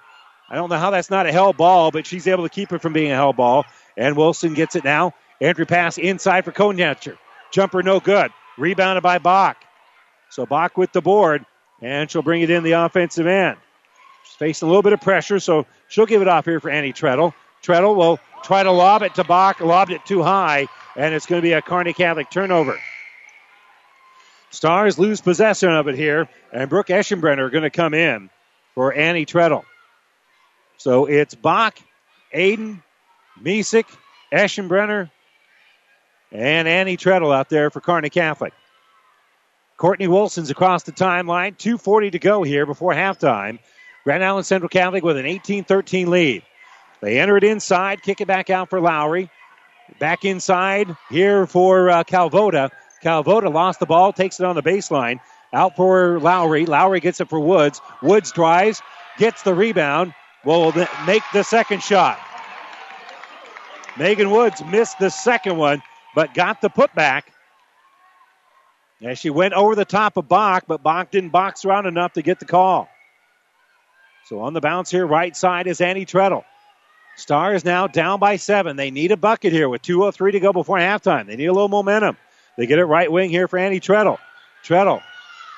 I don't know how that's not a hell ball, but she's able to keep it from being a hell ball. And Wilson gets it now. Entry pass inside for Kometcher. Jumper no good. Rebounded by Bach. So Bach with the board, and she'll bring it in the offensive end. She's facing a little bit of pressure, so she'll give it off here for Annie Treadle. Treadle will try to lob it to Bach, lobbed it too high, and it's going to be a Kearney Catholic turnover. Stars lose possession of it here, and Brooke Eschenbrenner going to come in for Annie Treadle. So it's Bach, Aiden, Misek, Eschenbrenner, and Annie Treadle out there for Kearney Catholic. Courtney Wilson's across the timeline. 2.40 to go here before halftime. Grand Island Central Catholic with an 18 13 lead. They enter it inside, kick it back out for Lowry. Back inside here for uh, Calvoda. Calvoda lost the ball, takes it on the baseline. Out for Lowry. Lowry gets it for Woods. Woods drives, gets the rebound, will make the second shot. Megan Woods missed the second one, but got the putback. As she went over the top of Bach, but Bach didn't box around enough to get the call. So on the bounce here, right side is Annie Treadle. Stars now down by seven. They need a bucket here with 2.03 to go before halftime. They need a little momentum. They get it right wing here for Annie Treadle. Treadle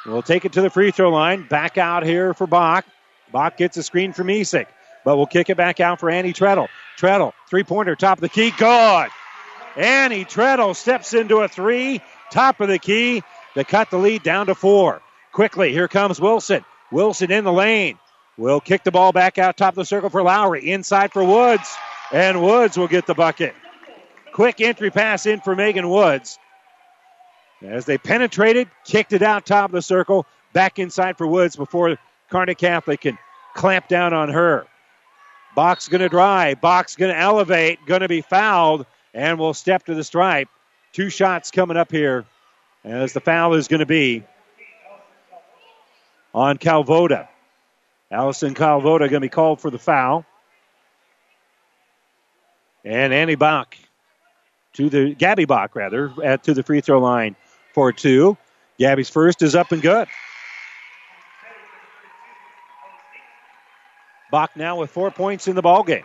will take it to the free throw line. Back out here for Bach. Bach gets a screen from Misek, but we'll kick it back out for Annie Treadle. Treadle, three pointer, top of the key, good. Annie Treadle steps into a three, top of the key to cut the lead down to four. Quickly, here comes Wilson. Wilson in the lane. Will kick the ball back out top of the circle for Lowry. Inside for Woods. And Woods will get the bucket. Quick entry pass in for Megan Woods. As they penetrated, kicked it out top of the circle, back inside for Woods before Kearney Catholic can clamp down on her. Bach's going to drive. Bach's going to elevate. Going to be fouled and will step to the stripe. Two shots coming up here as the foul is going to be on Calvoda. Allison Calvoda going to be called for the foul. And Annie Bach to the Gabby Bach rather at to the free throw line for two. Gabby's first is up and good. Bach now with four points in the ball game.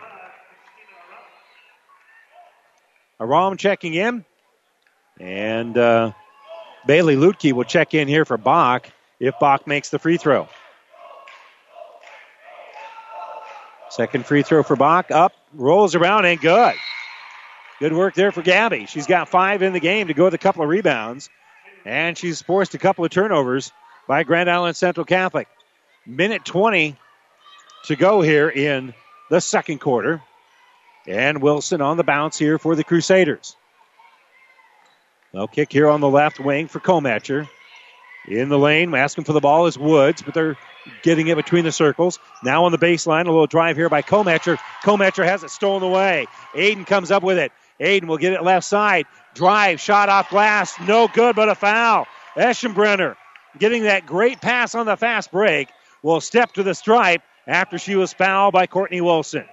Aram checking in, and uh, Bailey Lutke will check in here for Bach if Bach makes the free throw. Second free throw for Bach. Up, rolls around, and good. Good work there for Gabby. She's got five in the game to go with a couple of rebounds. And she's forced a couple of turnovers by Grand Island Central Catholic. Minute 20 to go here in the second quarter. And Wilson on the bounce here for the Crusaders. No kick here on the left wing for Comatcher. In the lane, asking for the ball is Woods, but they're getting it between the circles. Now on the baseline, a little drive here by Comatcher. Comatcher has it stolen away. Aiden comes up with it. Aiden will get it left side. Drive, shot off glass. No good, but a foul. Eschenbrenner getting that great pass on the fast break will step to the stripe after she was fouled by Courtney Wilson.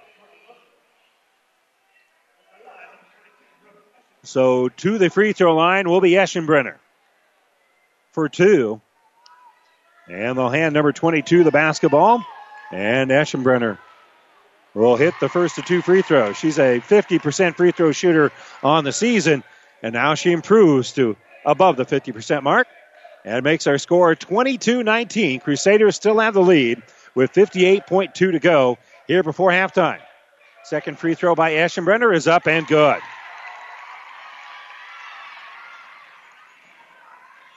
So to the free throw line will be Eschenbrenner for two. And they'll hand number 22 the basketball. And Eschenbrenner will hit the first of two free throws. She's a 50% free throw shooter on the season, and now she improves to above the 50% mark and makes our score 22 19. Crusaders still have the lead with 58.2 to go here before halftime. Second free throw by Eschenbrenner is up and good.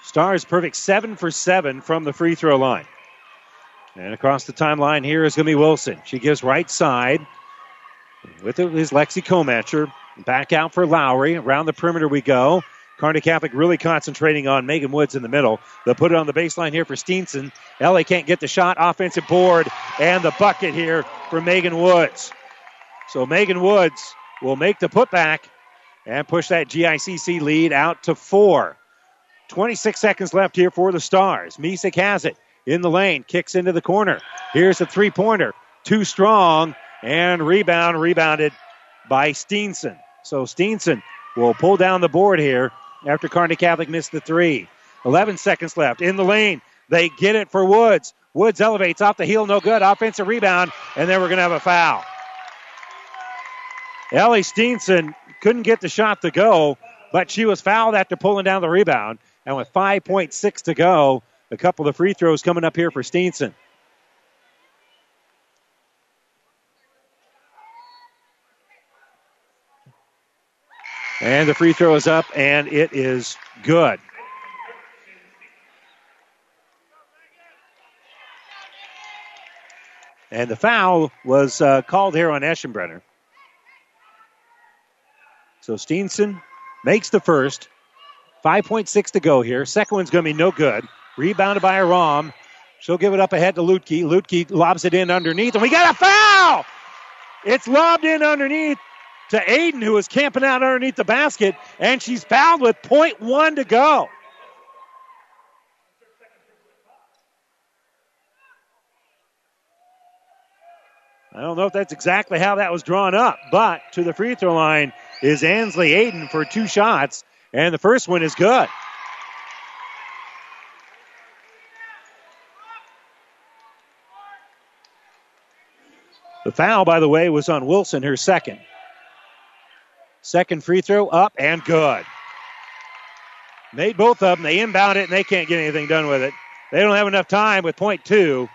Stars perfect seven for seven from the free throw line. And across the timeline here is going to be Wilson. She gives right side. With it is Lexi Comatcher. Back out for Lowry. Around the perimeter we go. Kearney Catholic really concentrating on Megan Woods in the middle. They'll put it on the baseline here for Steenson. LA can't get the shot. Offensive board and the bucket here for Megan Woods. So Megan Woods will make the putback and push that GICC lead out to four. 26 seconds left here for the Stars. Misek has it in the lane, kicks into the corner. Here's a three pointer. Too strong and rebound, rebounded by Steenson. So Steenson will pull down the board here after Kearney Catholic missed the three. 11 seconds left in the lane. They get it for Woods. Woods elevates off the heel, no good. Offensive rebound, and then we're going to have a foul. Ellie Steenson couldn't get the shot to go, but she was fouled after pulling down the rebound. And with 5.6 to go, a couple of free throws coming up here for Steenson. And the free throw is up, and it is good. And the foul was uh, called here on Eschenbrenner. So Steenson makes the first. 5.6 to go here. Second one's going to be no good. Rebounded by Aram. She'll give it up ahead to Lutke. Lutke lobs it in underneath, and we got a foul! It's lobbed in underneath to Aiden, who is camping out underneath the basket, and she's fouled with 0.1 to go. I don't know if that's exactly how that was drawn up, but to the free throw line is Ainsley Aiden for two shots, and the first one is good. The foul, by the way, was on Wilson, her second. Second free throw up and good. Made both of them. They inbound it and they can't get anything done with it. They don't have enough time with point two.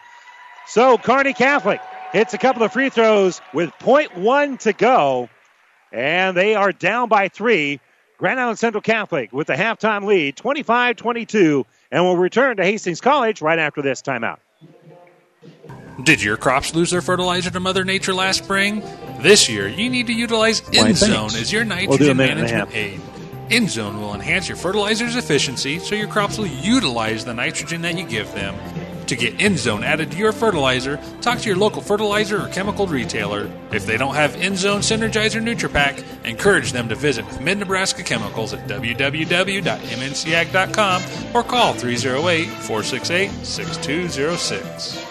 So Kearney Catholic hits a couple of free throws with point one to go. And they are down by three. Grand Island Central Catholic with the halftime lead, 25 22, and will return to Hastings College right after this timeout. Did your crops lose their fertilizer to Mother Nature last spring? This year, you need to utilize InZone as your nitrogen a management aid. InZone will enhance your fertilizer's efficiency so your crops will utilize the nitrogen that you give them. To get InZone added to your fertilizer, talk to your local fertilizer or chemical retailer. If they don't have InZone Synergizer NutriPack, encourage them to visit with Mid Nebraska Chemicals at www.mncag.com or call 308 468 6206.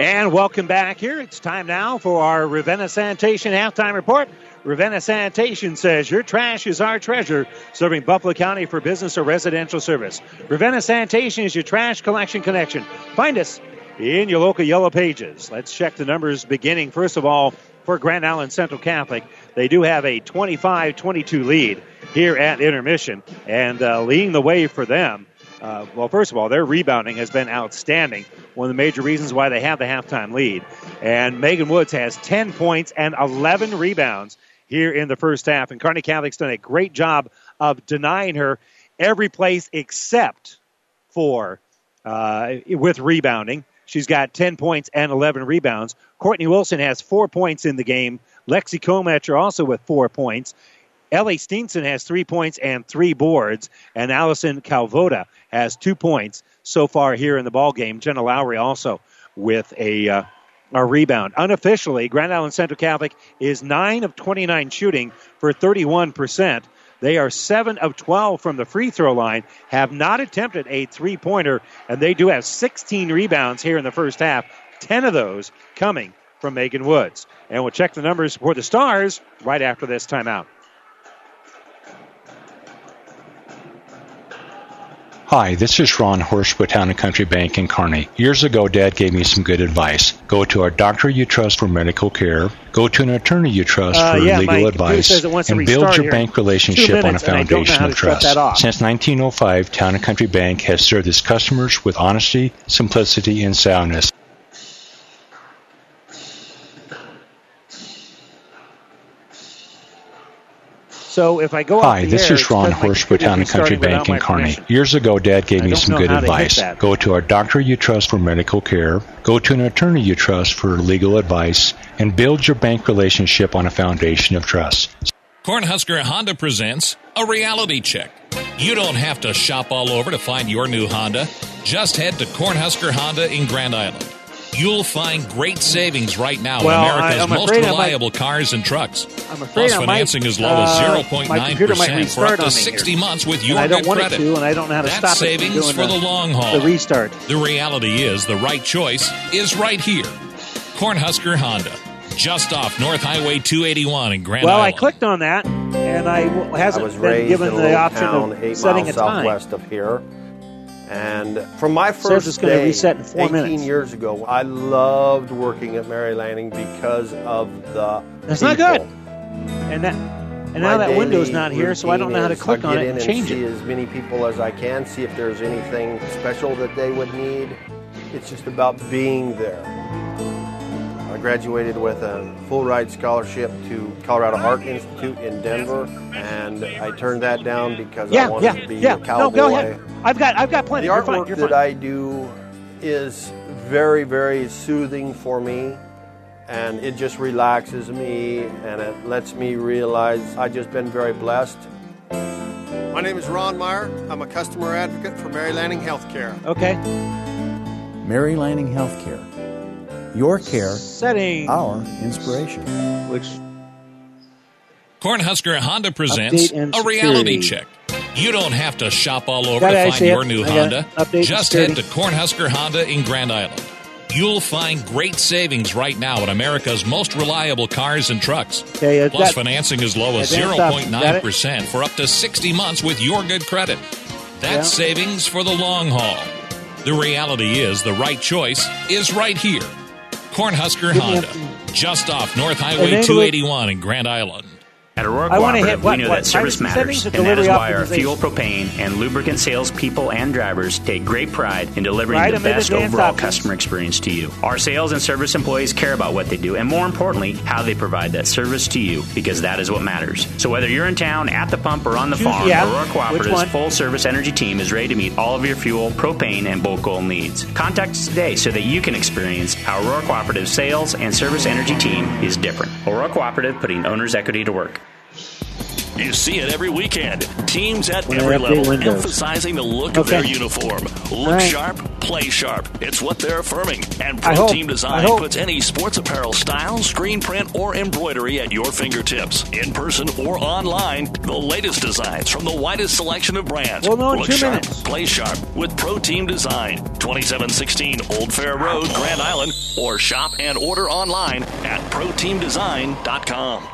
And welcome back here. It's time now for our Ravenna Sanitation halftime report. Ravenna Sanitation says your trash is our treasure, serving Buffalo County for business or residential service. Ravenna Sanitation is your trash collection connection. Find us in your local yellow pages. Let's check the numbers beginning, first of all, for Grand Island Central Catholic. They do have a 25 22 lead here at intermission, and uh, leading the way for them uh, well, first of all, their rebounding has been outstanding. One of the major reasons why they have the halftime lead. And Megan Woods has 10 points and 11 rebounds here in the first half. And Kearney Catholic's done a great job of denying her every place except for uh, with rebounding. She's got 10 points and 11 rebounds. Courtney Wilson has four points in the game. Lexi Kometcher also with four points. Ellie Steenson has three points and three boards, and Allison Calvoda has two points so far here in the ball game. Jenna Lowry also with a uh, a rebound. Unofficially, Grand Island Central Catholic is nine of 29 shooting for 31 percent. They are 7 of 12 from the free throw line, have not attempted a three pointer, and they do have 16 rebounds here in the first half, 10 of those coming from Megan Woods. And we'll check the numbers for the Stars right after this timeout. Hi, this is Ron Horst with Town and Country Bank in Kearney. Years ago, Dad gave me some good advice. Go to a doctor you trust for medical care. Go to an attorney you trust Uh, for yeah, legal advice. says it wants to And build your bank relationship on a minutes, and I don't know foundation of trust. Since 1905, Town and Country Bank has served its customers with honesty, simplicity, and soundness. So if I go Hi, off the this air, is Ron because my Horst with Town Country Bank in Kearney. Years ago, Dad gave I me some good how to advice. Go to a doctor you trust for medical care. Go to an attorney you trust for legal advice. And build your bank relationship on a foundation of trust. Cornhusker Honda presents a reality check. You don't have to shop all over to find your new Honda. Just head to Cornhusker Honda in Grand Island. You'll find great savings right now Well, on America's I'm most afraid I might- reliable cars and trucks. I'm afraid Plus I might, financing as low as uh, my computer might 0.9% for up to 60 here. months with And your I don't want credit. to, and I don't know how to That's stop it from savings doing for the, the- long haul. the restart. The reality is the right choice is right here. Cornhusker Honda, just off North Highway 281 in Grand Island. well, I clicked on that, and I hasn't was been given the option town of eight setting miles a time. southwest of here. And from my first day, reset in four 18 minutes. years ago, I loved working at Mary Lanning because of the That's not good. And that, and My now that window's not here, so I don't know how to click on it and in change see it. as many people as I can, see if there's anything special that they would need. It's just about being there. I graduated with a full ride scholarship to Colorado Art Institute in Denver, and I turned that down because I wanted yeah, to be yeah. a cowboy. No, go ahead. I've got, I've got plenty. The You're fine. artwork You're that fine. I do is very, very soothing for me, and it just relaxes me and it lets me realize I've just been very blessed. My name is Ron Meyer. I'm a customer advocate for Mary Lanning Healthcare. Okay. Mary Lanning Healthcare. Your care, Setting. our inspiration. Which Cornhusker Honda presents a reality check. You don't have to shop all over Got it, to find see it. your new I Honda. it. Update and Just head to. Cornhusker Honda in Grand Island. You'll find great savings right now at America's most reliable cars and trucks. Okay, Plus that- financing as low as Advanced options. Got it? 0.9% for up to 60 months with your good credit. That's Yeah. savings for the long haul. The reality is the right choice is right here. Cornhusker Honda, just off North Highway 281 in Grand Island. At Aurora I Cooperative, hit what- we know what? that service matters, and that is why our fuel, propane, and lubricant sales people and drivers take great pride in delivering Right, the best overall options. customer experience to you. Our sales and service employees care about what they do, and more importantly, how they provide that service to you, because that is what matters. So whether you're in town, at the pump, or on the farm, yeah. Aurora Cooperative's full service energy team is ready to meet all of your fuel, propane, and bulk oil needs. Contact us today so that you can experience how Aurora Cooperative's sales and service energy team is different. Aurora Cooperative putting owner's equity to work. You see it every weekend. Teams at When every level Windows. emphasizing the look of their uniform. Look right. sharp, play sharp. It's what they're affirming. And Pro Team Design puts any sports apparel style, screen print, or embroidery at your fingertips. In person or online, the latest designs from the widest selection of brands. Well, no, Look sharp, minutes. play sharp with Pro Team Design. 2716 Old Fair Road, Grand Island, or shop and order online at ProTeamDesign.com.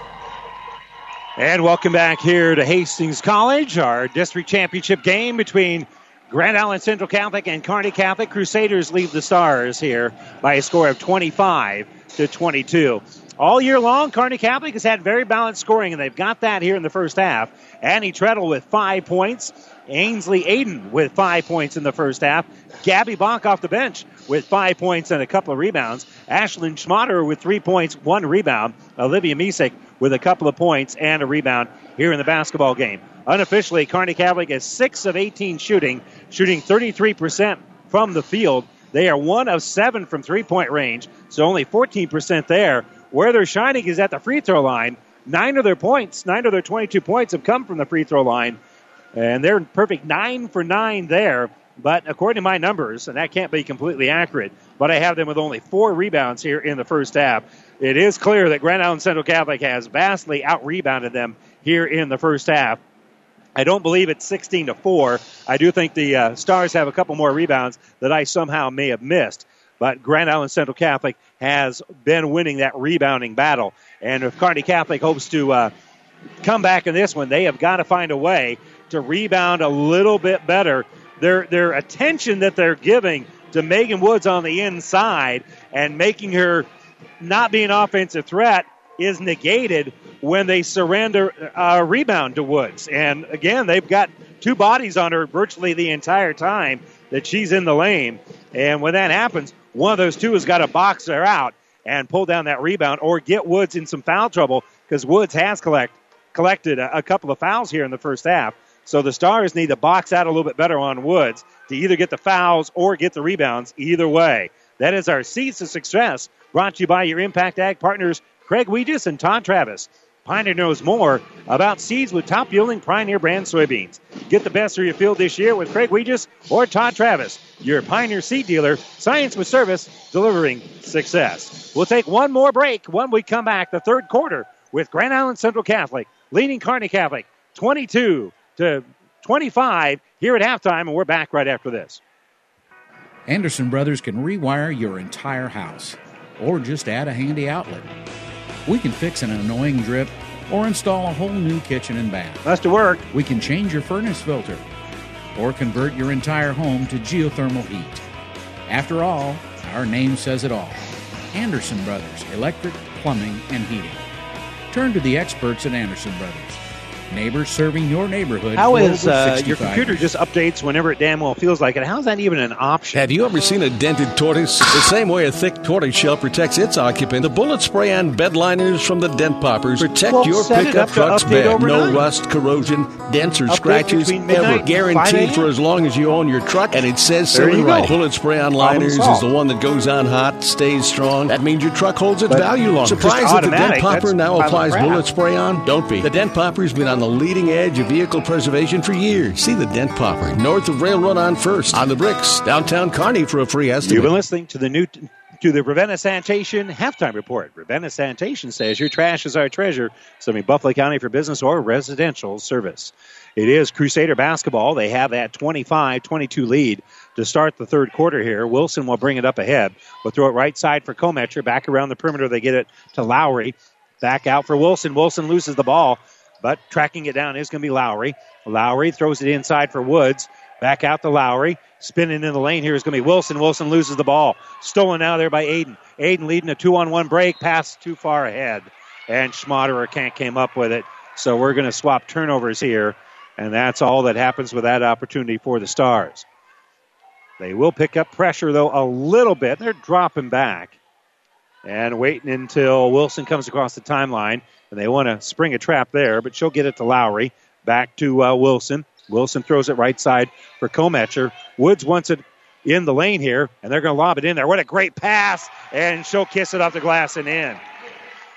And welcome back here to Hastings College, our district championship game between Grand Island Central Catholic and Kearney Catholic. Crusaders leave the Stars here by a score of 25 to 22. All year long, Kearney Catholic has had very balanced scoring, and they've got that here in the first half. Annie Treadle with five points. Ainsley Aiden with five points in the first half. Gabby Bach off the bench with five points and a couple of rebounds. Ashlyn Schmaderer with three points, one rebound. Olivia Misek with a couple of points and a rebound here in the basketball game. Unofficially, Kearney Catholic is 6 of 18 shooting, shooting 33% from the field. They are 1 of 7 from three point range, so only 14% there. Where they're shining is at the free throw line. Nine of their points, nine of their 22 points have come from the free throw line. And they're perfect nine for nine there. But according to my numbers, and that can't be completely accurate, but I have them with only four rebounds here in the first half. It is clear that Grand Island Central Catholic has vastly out rebounded them here in the first half. I don't believe it's 16 to 4. I do think the uh, Stars have a couple more rebounds that I somehow may have missed. But Grand Island Central Catholic has been winning that rebounding battle. And if Kearney Catholic hopes to uh, come back in this one, they have got to find a way to rebound a little bit better. Their their attention that they're giving to Megan Woods on the inside and making her not be an offensive threat is negated when they surrender a rebound to Woods. And again, they've got two bodies on her virtually the entire time that she's in the lane. And when that happens, one of those two has got to box her out and pull down that rebound or get Woods in some foul trouble because Woods has collect, collected a, a couple of fouls here in the first half. So the Stars need to box out a little bit better on Woods to either get the fouls or get the rebounds. Either way, that is our seeds to success. Brought to you by your Impact Ag partners, Craig Weegis and Todd Travis. Pioneer knows more about seeds with top yielding Pioneer brand soybeans. Get the best for your field this year with Craig Weegis or Todd Travis, your Pioneer seed dealer. Science with service, delivering success. We'll take one more break when we come back, the third quarter, with Grand Island Central Catholic leading Kearney Catholic 22 to 25 here at halftime, and we're back right after this. Anderson Brothers can rewire your entire house or just add a handy outlet. We can fix an annoying drip or install a whole new kitchen and bath. Must have worked. We can change your furnace filter or convert your entire home to geothermal heat. After all, our name says it all Anderson Brothers, electric, plumbing, and heating. Turn to the experts at Anderson Brothers. Neighbors serving your neighborhood. How for is over uh, your computer years. just updates whenever it damn well feels like it? How's that even an option? Have you ever seen a dented tortoise? the same way a thick tortoise shell protects its occupant, the bullet spray on bed liners from the dent poppers protect Well, your pickup truck's bed. overnight. No rust, corrosion, dents, or Update scratches ever. Guaranteed for as long as you own your truck, and it says so There you in right. go. Bullet spray on liners is the one that goes on hot, stays strong. That means your truck holds its But value longer. Surprised that the dent popper that's now applies crap. bullet spray on? Don't be. The dent popper's been on the leading edge of vehicle preservation for years. See the dent popper north of Railroad on First on the bricks downtown Kearney for a free estimate. You've been listening to the new to the Ravenna Sanitation halftime report. Ravenna Sanitation says your trash is our treasure, serving Buffalo County for business or residential service. It is Crusader basketball. They have that 25-22 lead to start the third quarter here. Wilson will bring it up ahead. We'll throw it right side for Cometcher. Back around the perimeter, they get it to Lowry. Back out for Wilson. Wilson loses the ball, but tracking it down is going to be Lowry. Lowry throws it inside for Woods. Back out to Lowry. Spinning in the lane here is going to be Wilson. Wilson loses the ball. Stolen out there by Aiden. Aiden leading a two on one break. Pass too far ahead. And Schmaderer can't came up with it. So we're going to swap turnovers here. And that's all that happens with that opportunity for the Stars. They will pick up pressure, though, a little bit. They're dropping back and waiting until Wilson comes across the timeline. And they want to spring a trap there, but she'll get it to Lowry. Back to uh, Wilson. Wilson throws it right side for Cometcher. Woods wants it in the lane here, and they're going to lob it in there. What a great pass! And she'll kiss it off the glass and in.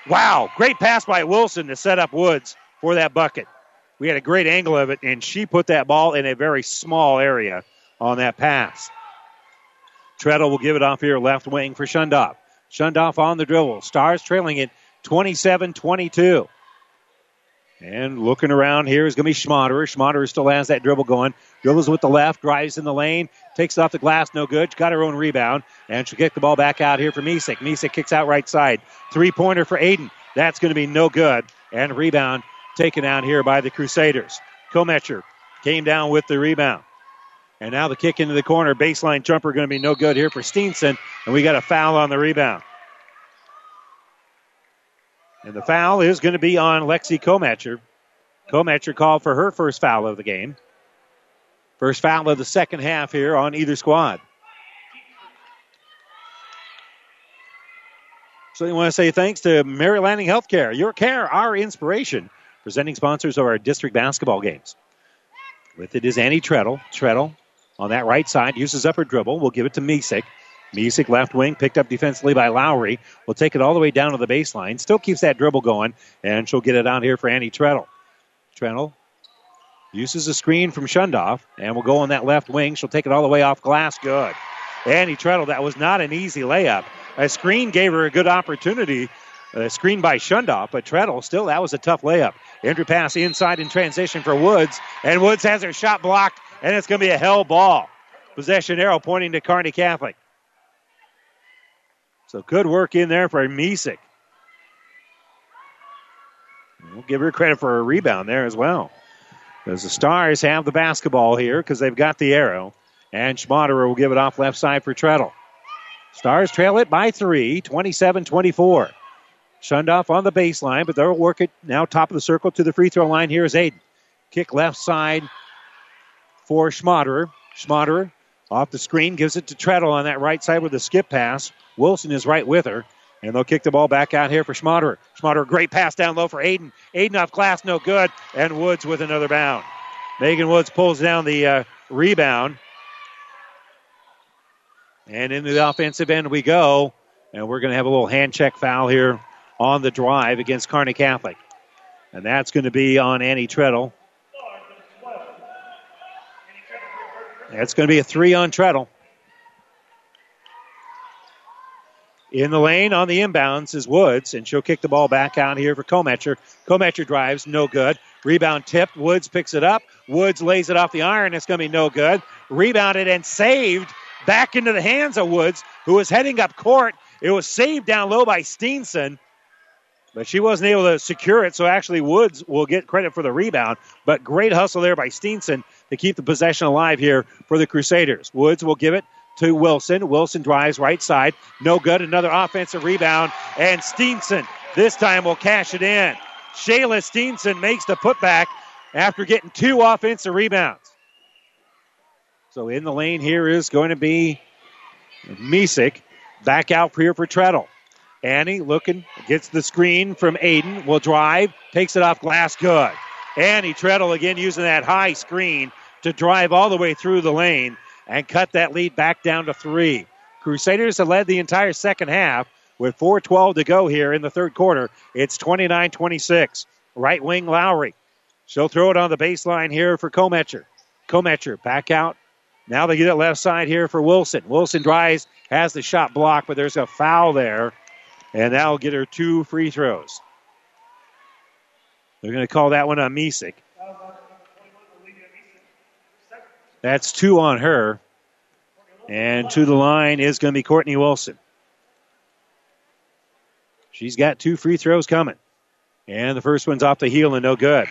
Wow, great pass by Wilson to set up Woods for that bucket. We had a great angle of it, and she put that ball in a very small area on that pass. Treadle will give it off here left wing for Shundoff. Shundoff on the dribble. Stars trailing it 27 22. And looking around here is going to be Schmaderer. Schmaderer still has that dribble going. Dribbles with the left, drives in the lane, takes off the glass, no good. Got her own rebound, and she'll kick the ball back out here for Misek. Misek kicks out right side. Three pointer for Aiden. That's going to be no good. And rebound taken out here by the Crusaders. Kometcher came down with the rebound. And now the kick into the corner. Baseline jumper going to be no good here for Steenson. And we got a foul on the rebound. And the foul is going to be on Lexi Cometcher. Cometcher called for her first foul of the game. First foul of the second half here on either squad. So we want to say thanks to Mary Lanning Healthcare, your care, our inspiration, presenting sponsors of our district basketball games. With it is Annie Treadle. Treadle on that right side uses up her dribble. We'll give it to Misek. Misek left wing, picked up defensively by Lowry. Will take it all the way down to the baseline. Still keeps that dribble going, and she'll get it out here for Annie Treadle. Treadle uses a screen from Shundoff, and will go on that left wing. She'll take it all the way off glass. Good. Annie Treadle, that was not an easy layup. A screen gave her a good opportunity. A screen by Shundoff, but Treadle still that was a tough layup. Entry pass inside in transition for Woods, and Woods has her shot blocked, and it's going to be a held ball. Possession arrow pointing to Kearney Catholic. So good work in there for Misek. We'll give her credit for a rebound there as well. Because the Stars have the basketball here because they've got the arrow. And Schmaderer will give it off left side for Treadle. Stars trail it by three, 27 24. Shundoff on the baseline, but they'll work it now top of the circle to the free throw line. Here is Aiden. Kick left side for Schmaderer. Schmaderer off the screen gives it to Treadle on that right side with a skip pass. Wilson is right with her. And they'll kick the ball back out here for Schmaderer. Schmaderer, great pass down low for Aiden. Aiden off glass, no good. And Woods with another bound. Megan Woods pulls down the uh, rebound. And into the offensive end we go. And we're going to have a little hand check foul here on the drive against Kearney Catholic. And that's going to be on Annie Treadle. That's going to be a three on Treadle. In the lane on the inbounds is Woods, and she'll kick the ball back out here for Cometcher. Cometcher drives, no good. Rebound tipped. Woods picks it up. Woods lays it off the iron. It's going to be no good. Rebounded and saved back into the hands of Woods, who was heading up court. It was saved down low by Steenson, but she wasn't able to secure it. So actually, Woods will get credit for the rebound. But great hustle there by Steenson to keep the possession alive here for the Crusaders. Woods will give it to Wilson. Wilson drives right side. No good. Another offensive rebound. And Steenson this time will cash it in. Shayla Steenson makes the putback after getting two offensive rebounds. So in the lane here is going to be Misek. Back out here for Treadle. Annie looking, gets the screen from Aiden, will drive, takes it off glass, good. Annie Treadle again using that high screen to drive all the way through the lane and cut that lead back down to three. Crusaders have led the entire second half with 4.12 to go here in the third quarter. It's 29 26. Right wing Lowry. She'll throw it on the baseline here for Cometcher. Cometcher back out. Now they get it left side here for Wilson. Wilson drives, has the shot blocked, but there's a foul there, and that'll get her two free throws. They're going to call that one on Misek. That's two on her. And to the line is going to be Courtney Wilson. She's got two free throws coming. And the first one's off the heel and no good.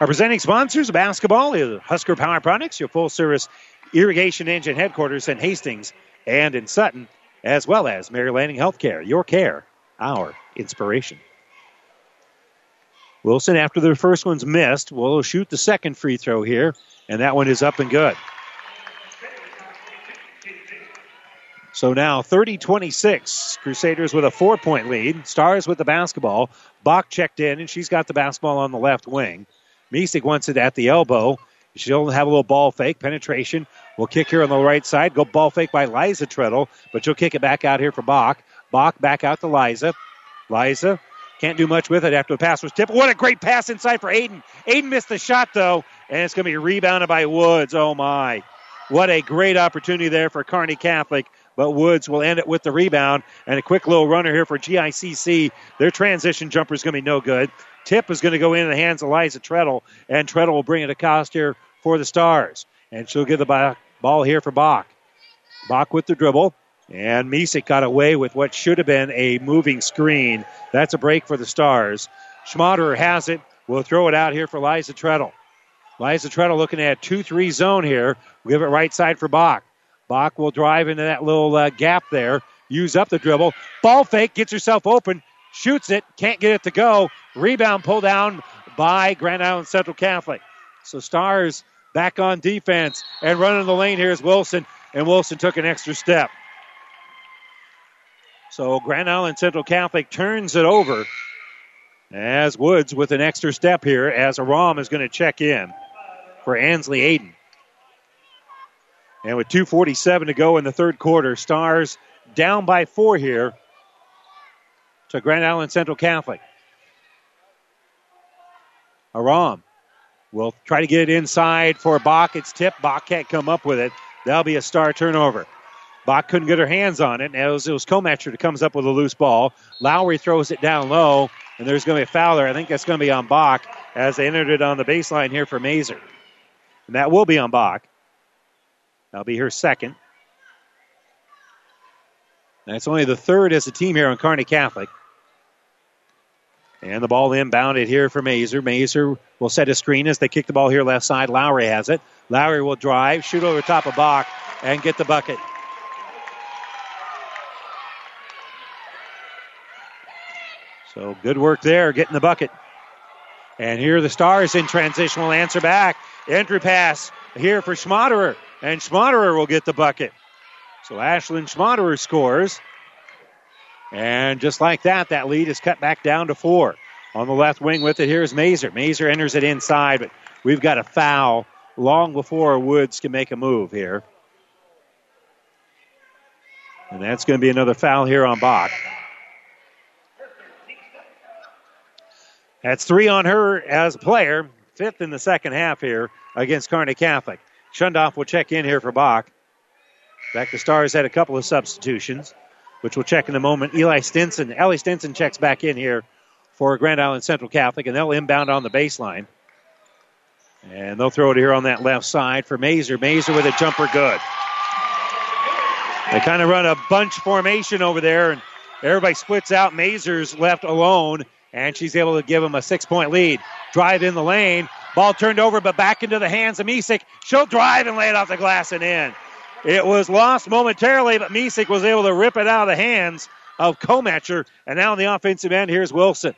Our presenting sponsors of basketball is Husker Power Products, your full service irrigation engine headquarters in Hastings and in Sutton, as well as Mary Lanning Healthcare, your care, our inspiration. Wilson, after the first one's missed, will shoot the second free throw here, and that one is up and good. So now 30 26. Crusaders with a four point lead. Stars with the basketball. Bach checked in, and she's got the basketball on the left wing. Misek wants it at the elbow. She'll have a little ball fake. Penetration. We'll kick here on the right side. Go ball fake by Liza Treadle, but she'll kick it back out here for Bach. Bach back out to Liza. Liza can't do much with it after the pass was tipped. What a great pass inside for Aiden. Aiden missed the shot, though, and it's going to be rebounded by Woods. Oh, my. What a great opportunity there for Kearney Catholic. But Woods will end it with the rebound and a quick little runner here for GICC. Their transition jumper is going to be no good. Tip is going to go into the hands of Liza Treadle, and Treadle will bring it across here for the Stars. And she'll give the ball here for Bach. Bach with the dribble. And Misek got away with what should have been a moving screen. That's a break for the Stars. Schmaderer has it. We'll throw it out here for Liza Treadle. Liza Treadle looking at 2 3 zone here. We'll give it right side for Bach. Bach will drive into that little uh, gap there. Use up the dribble. Ball fake, gets herself open. shoots it, can't get it to go. Rebound pulled down by Grand Island Central Catholic. So Stars back on defense and running the lane here is Wilson, and Wilson took an extra step. So Grand Island Central Catholic turns it over as Woods with an extra step here as Aram is going to check in for Ainsley Aiden. And with 2.47 to go in the third quarter, Stars down by four here to Grand Island Central Catholic. Aram will try to get it inside for Bach. It's tipped. Bach can't come up with it. That'll be a star turnover. Bach couldn't get her hands on it. And it was, it was that comes up with a loose ball. Lowry throws it down low, and there's going to be a foul there. I think that's going to be on Bach as they entered it on the baseline here for Mazer. And that will be on Bach. That'll be her second. That's only the third as a team here on Kearney Catholic. And the ball inbounded here for Mazer. Mazer will set a screen as they kick the ball here left side. Lowry has it. Lowry will drive, shoot over top of Bach, and get the bucket. So good work there, getting the bucket. And here the Stars in transition will answer back. Entry pass here for Schmaderer, and Schmaderer will get the bucket. So Ashlyn Schmaderer scores. And just like that, that lead is cut back down to four. On the left wing with it, here's Mazer. Mazer enters it inside, but we've got a foul long before Woods can make a move here. And that's going to be another foul here on Bach. That's three on her as a player, fifth in the second half here against Kearney Catholic. Shundoff will check in here for Bach. Back to Stars had a couple of substitutions, which we'll check in a moment. Eli Steenson, Ellie Steenson checks back in here for Grand Island Central Catholic, and they'll inbound on the baseline. And they'll throw it here on that left side for Mazer. Mazer with a jumper good. They kind of run a bunch formation over there, and everybody splits out. Mazer's left alone, and she's able to give him a six point lead. Drive in the lane. Ball turned over, but back into the hands of Misek. She'll drive and lay it off the glass and in. It was lost momentarily, but Misek was able to rip it out of the hands of Cometcher. And now on the offensive end, here's Wilson.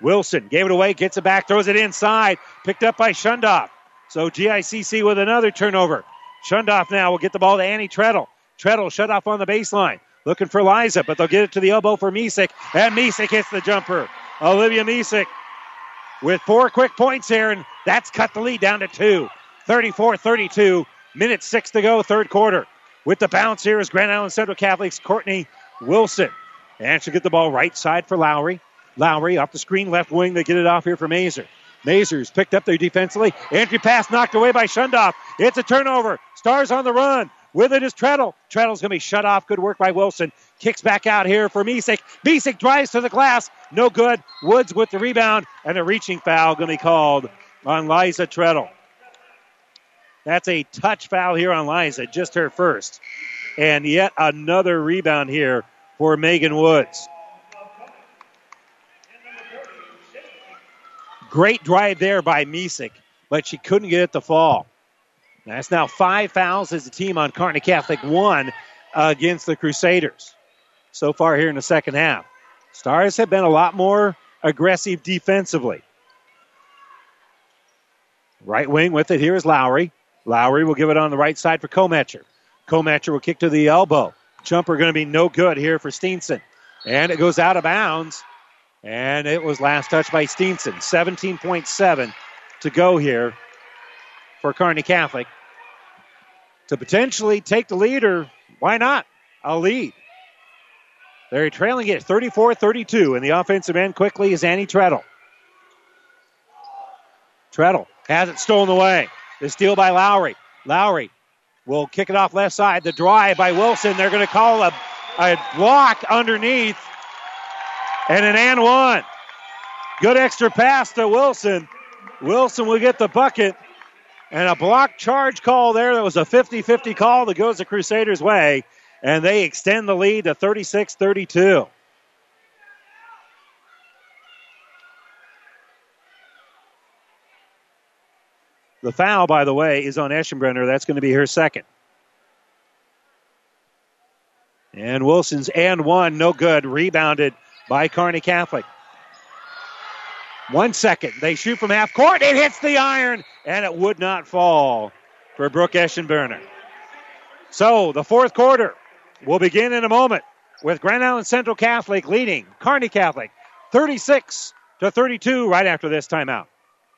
Wilson gave it away, gets it back, throws it inside, picked up by Shundoff. So GICC with another turnover. Shundoff now will get the ball to Annie Treadle. Treadle shut off on the baseline, looking for Liza, but they'll get it to the elbow for Misek, and Misek hits the jumper. Olivia Misek with four quick points here, and that's cut the lead down to two. 34 32, minute six to go, third quarter. With the bounce here is Grand Island Central Catholic's Courtney Wilson. And she'll get the ball right side for Lowry. Lowry off the screen, left wing. They get it off here for Mazer. Mazer's picked up there defensively. Entry pass knocked away by Shundoff. It's a turnover. Stars on the run. With it is Treadle. Treadle's going to be shut off. Good work by Wilson. Kicks back out here for Misek. Misek drives to the glass. No good. Woods with the rebound. And a reaching foul going to be called on Liza Treadle. That's a touch foul here on Liza. Just her first. And yet another rebound here for Megan Woods. Great drive there by Misek, but she couldn't get it to fall. That's now five fouls as a team on Kearney Catholic, one against the Crusaders so far here in the second half. Stars have been a lot more aggressive defensively. Right wing with it here is Lowry. Lowry will give it on the right side for Cometcher. Cometcher will kick to the elbow. Jumper going to be no good here for Steenson. And it goes out of bounds. And it was last touched by Steenson. 17.7 to go here for Kearney Catholic. To potentially take the lead, or why not? A lead. They're trailing it 34 32, and the offensive end quickly is Annie Treadle. Treadle has it stolen away. The steal by Lowry. Lowry will kick it off left side. The drive by Wilson. They're going to call a, a block underneath and an and one. Good extra pass to Wilson. Wilson will get the bucket. And a block charge call there. That was a 50 50 call that goes the Crusaders' way. And they extend the lead to 36 32. The foul, by the way, is on Eschenbrenner. That's going to be her second. And Wilson's and one, no good. Rebounded by Kearney Catholic. One second. They shoot from half court. It hits the iron, and it would not fall for Brooke Eschenbrenner. So the fourth quarter will begin in a moment with Grand Island Central Catholic leading Kearney Catholic 36 to 32 right after this timeout.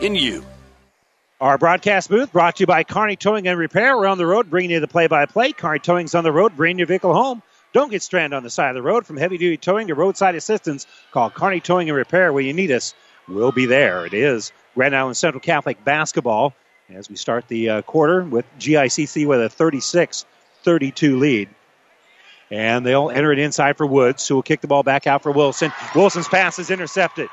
in you. Our broadcast booth brought to you by Kearney Towing and Repair. We're on the road bringing you the play-by-play. Kearney Towing's on the road, bringing your vehicle home. Don't get stranded on the side of the road. From heavy-duty towing to roadside assistance, call Kearney Towing and Repair when you need us. We'll be there. It is Grand Island Central Catholic basketball as we start the uh, quarter with GICC with a 36-32 lead. And they'll enter it inside for Woods, who will kick the ball back out for Wilson. Wilson's pass is intercepted.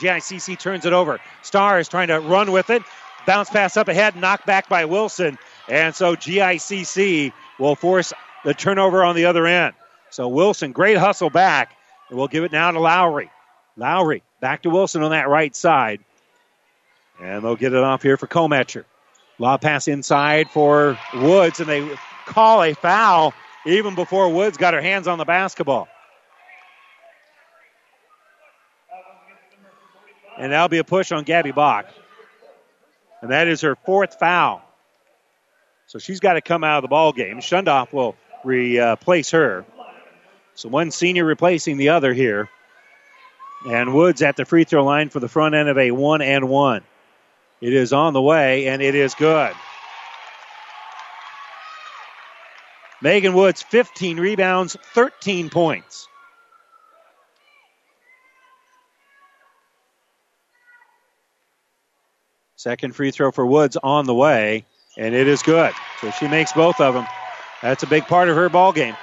GICC turns it over. Star is trying to run with it. Bounce pass up ahead, knocked back by Wilson. And so GICC will force the turnover on the other end. So Wilson, great hustle back. And we'll give it now to Lowry. Lowry back to Wilson on that right side. And they'll get it off here for Kometcher. Lob pass inside for Woods, and they call a foul even before Woods got her hands on the basketball. And that'll be a push on Gabby Bach. And that is her fourth foul. So she's got to come out of the ball game. Shundoff will replace her. So one senior replacing the other here. And Woods at the free throw line for the front end of a one and one. It is on the way, and it is good. Megan Woods, 15 rebounds, 13 points. Second free throw for Woods on the way, and it is good. So she makes both of them. That's a big part of her ball game.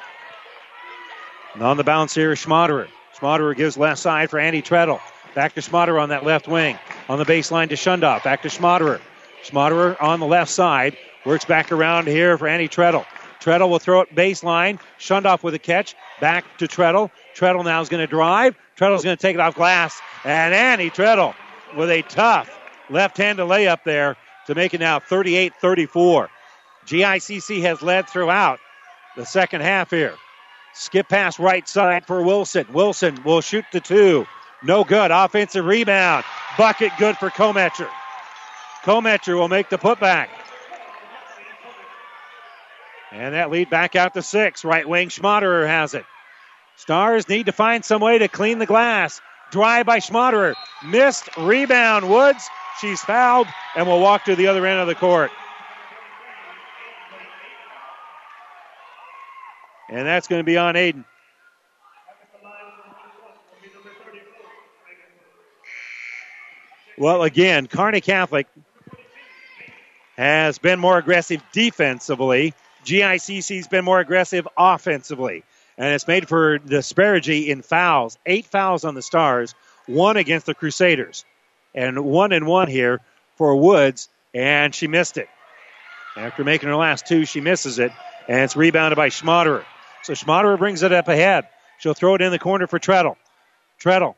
And on the bounce here is Schmaderer. Schmaderer gives left side for Andy Treadle. Back to Schmaderer on that left wing. On the baseline to Shundoff. Back to Schmaderer. Schmaderer on the left side. Works back around here for Andy Treadle. Treadle will throw it baseline. Shundoff with a catch. Back to Treadle. Treadle now is going to drive. Treadle's going to take it off glass. And Annie Treadle with a tough left-handed layup there to make it now 38-34. GICC has led throughout the second half here. Skip pass right side for Wilson. Wilson will shoot the two. No good. Offensive rebound. Bucket good for Kometcher. Kometcher will make the putback. And that lead back out to six. Right wing Schmaderer has it. Stars need to find some way to clean the glass. Drive by Schmaderer. Missed rebound. Woods. She's fouled and will walk to the other end of the court. And that's going to be on Aiden. Well, again, Kearney Catholic has been more aggressive defensively. GICC's been more aggressive offensively. And it's made for disparity in fouls. Eight fouls on the Stars, one against the Crusaders. And one and one here for Woods, and she missed it. After making her last two, she misses it, and it's rebounded by Schmaderer. So Schmaderer brings it up ahead. She'll throw it in the corner for Treadle. Treadle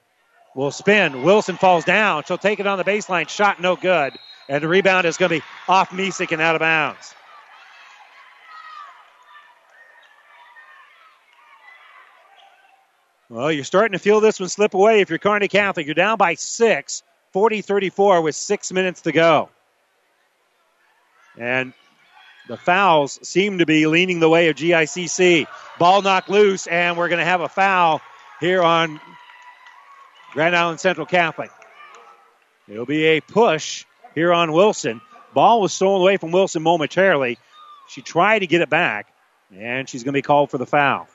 will spin. Wilson falls down. She'll take it on the baseline. Shot no good. And the rebound is going to be off Misek and out of bounds. Well, you're starting to feel this one slip away if you're Kearney Catholic. You're down by six, 40 34 with six minutes to go. And the fouls seem to be leaning the way of GICC. Ball knocked loose, and we're going to have a foul here on Grand Island Central Catholic. It'll be a push here on Wilson. Ball was stolen away from Wilson momentarily. She tried to get it back, and she's going to be called for the foul.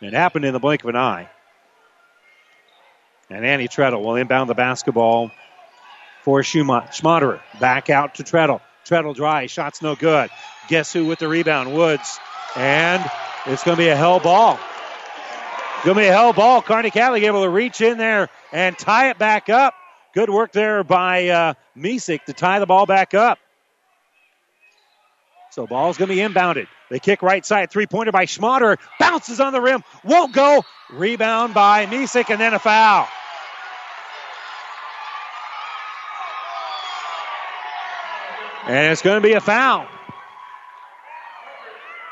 It happened in the blink of an eye. And Annie Treadle will inbound the basketball for Schmaderer. Back out to Treadle. Treadle dry. Shot's no good. Guess who with the rebound? Woods. And it's going to be a held ball. Going to be a held ball. Carney Catholic able to reach in there and tie it back up. Good work there by uh, to tie the ball back up. So ball's going to be inbounded. They kick right side. Three pointer by Schmaderer. Bounces on the rim. Won't go. Rebound by Misek and then a foul. And it's going to be a foul.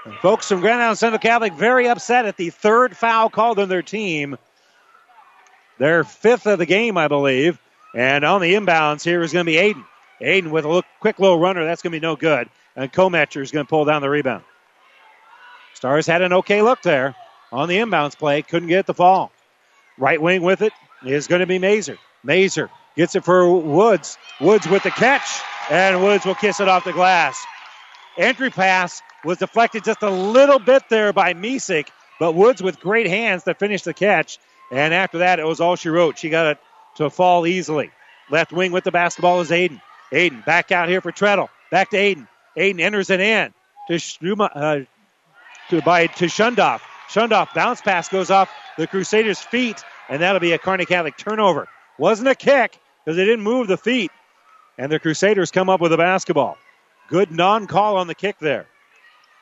And folks from Grand Island Central Catholic very upset at the third foul called on their team. Their fifth of the game, I believe. And on the inbounds here is going to be Aiden. Aiden with a look, quick little runner. That's going to be no good. And Kometcher is going to pull down the rebound. Stars had an okay look there on the inbounds play. Couldn't get the fall. Right wing with it is going to be Mazer. Mazer gets it for Woods. Woods with the catch and Woods will kiss it off the glass. Entry pass was deflected just a little bit there by Misek, but Woods with great hands to finish the catch. And after that, it was all she wrote. She got it to fall easily. Left wing with the basketball is Aiden. Aiden back out here for Treadle. Back to Aiden. Aiden enters it in to Struma, uh, to by to Shundoff. Shundoff bounce pass goes off the Crusaders' feet, and that'll be a Kearney Catholic turnover. Wasn't a kick because they didn't move the feet, and the Crusaders come up with a basketball. Good non call on the kick there.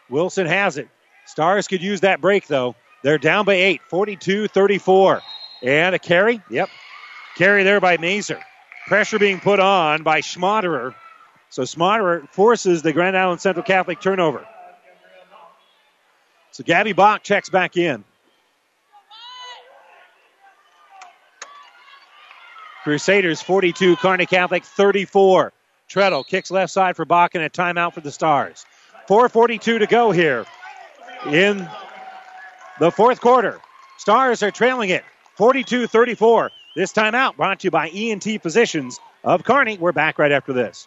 Wilson has it. Stars could use that break, though. They're down by eight, 42 34. And a carry? Yep. Carry there by Mazer. Pressure being put on by Schmaderer. So Schmaderer forces the Grand Island Central Catholic turnover. So Gabby Bach checks back in. Crusaders 42, Kearney Catholic 34. Treadle kicks left side for Bach and a timeout for the Stars. 4.42 to go here in the fourth quarter. Stars are trailing it 42 34. This timeout brought to you by ENT Physicians of Kearney. We're back right after this.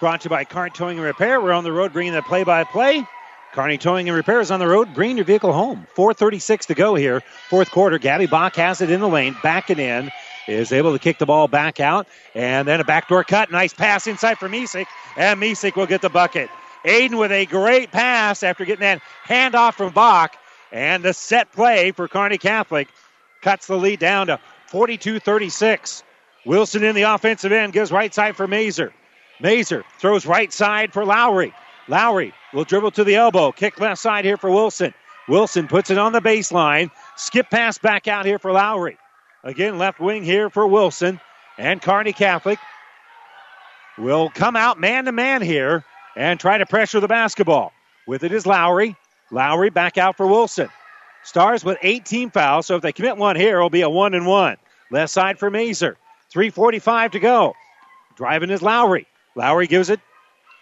brought to you by Kearney Towing and Repair. We're on the road bringing the play by play. Kearney Towing and Repair is on the road, bringing your vehicle home. 4.36 to go here, fourth quarter. Gabby Bach has it in the lane, backing in, is able to kick the ball back out, and then a backdoor cut. Nice pass inside for Misek, and Misek will get the bucket. Aiden with a great pass after getting that handoff from Bach, and the set play for Kearney Catholic cuts the lead down to 42 36. Wilson in the offensive end gives right side for Mazer. Mazer throws right side for Lowry. Lowry will dribble to the elbow. Kick left side here for Wilson. Wilson puts it on the baseline. Skip pass back out here for Lowry. Again, left wing here for Wilson. And Kearney Catholic will come out man to man here and try to pressure the basketball. With it is Lowry. Lowry back out for Wilson. Stars with 18 fouls, so if they commit one here, it'll be a one and one. Left side for Mazer. 3.45 to go. Driving is Lowry. Lowry gives it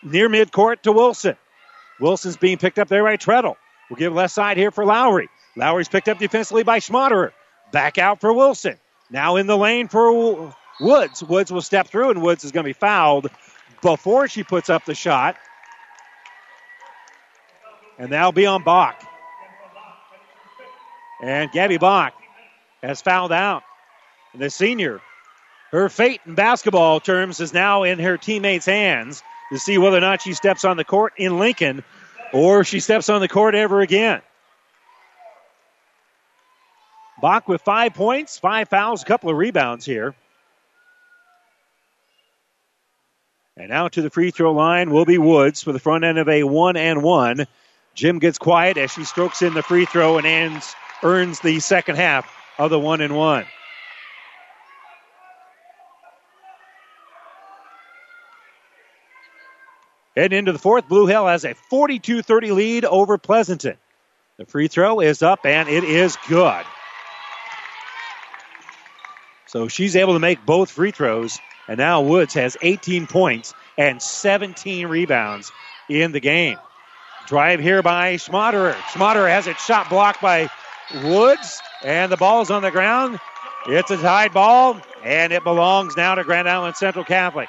near midcourt to Wilson. Wilson's being picked up there by Treadle. We'll give left side here for Lowry. Lowry's picked up defensively by Schmaderer. Back out for Wilson. Now in the lane for Woods. Woods will step through, and Woods is going to be fouled before she puts up the shot. And that'll be on Bach. And Gabby Bach has fouled out. The senior, her fate in basketball terms is now in her teammates' hands to see whether or not she steps on the court in Lincoln or she steps on the court ever again. Bach with five points, five fouls, a couple of rebounds here. And now to the free throw line will be Woods for the front end of a one and one. Gym gets quiet as she strokes in the free throw and ends, earns the second half of the one and one. Heading into the fourth, Blue Hill has a 42 30 lead over Pleasanton. The free throw is up and it is good. So she's able to make both free throws, and now Woods has 18 points and 17 rebounds in the game. Drive here by Schmaderer. Schmaderer has it shot blocked by Woods, and the ball's on the ground. It's a tied ball, and it belongs now to Grand Island Central Catholic.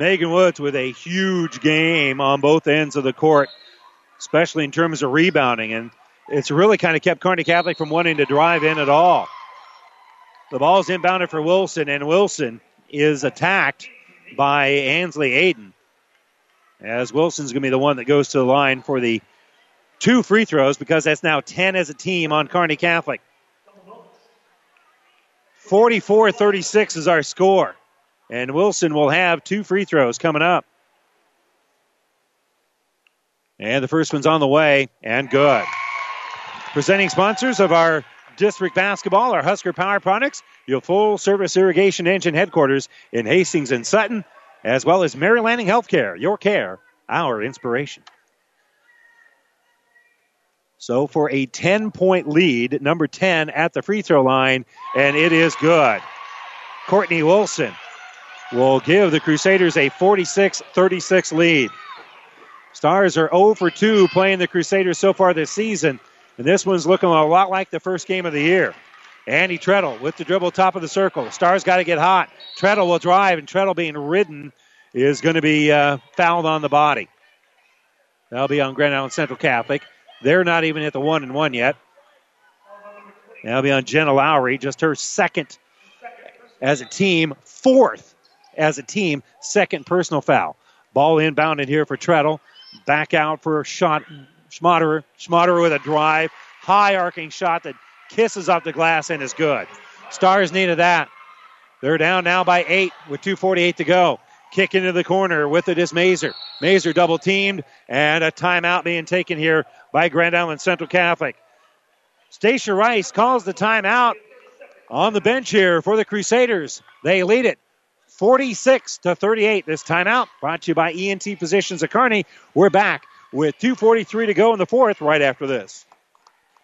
Megan Woods with a huge game on both ends of the court, especially in terms of rebounding. And it's really kind of kept Kearney Catholic from wanting to drive in at all. The ball's inbounded for Wilson, and Wilson is attacked by Ainsley Aiden. As Wilson's going to be the one that goes to the line for the two free throws because that's now 10 as a team on Kearney Catholic. 44 36 is our score. And Wilson will have two free throws coming up. And the first one's on the way and good. Presenting sponsors of our district basketball are Husker Power Products, your full service irrigation engine headquarters in Hastings and Sutton, as well as Mary Lanning Healthcare, your care, our inspiration. So for a 10 point lead, number 10 at the free throw line, and it is good. Courtney Wilson will give the Crusaders a 46 36 lead. Stars are 0 for 2 playing the Crusaders so far this season, and this one's looking a lot like the first game of the year. Andy Treadle with the dribble top of the circle. Stars got to get hot. Treadle will drive, and Treadle being ridden is going to be uh, fouled on the body. That'll be on Grand Island Central Catholic. They're not even at the one and one yet. That'll be on Jenna Lowry, just her second as a team, fourth as a team, second personal foul. Ball inbounded here for Treadle. Back out for a shot. Schmaderer. Schmaderer with a drive. High arcing shot that kisses off the glass and is good. Stars needed that. They're down now by eight with 2.48 to go. Kick into the corner with it is Mazer. Mazer double teamed and a timeout being taken here by Grand Island Central Catholic. Stacia Rice calls the timeout on the bench here for the Crusaders. They lead it 46 to 38. This timeout brought to you by ENT Physicians of Kearney. We're back with 2.43 to go in the fourth right after this.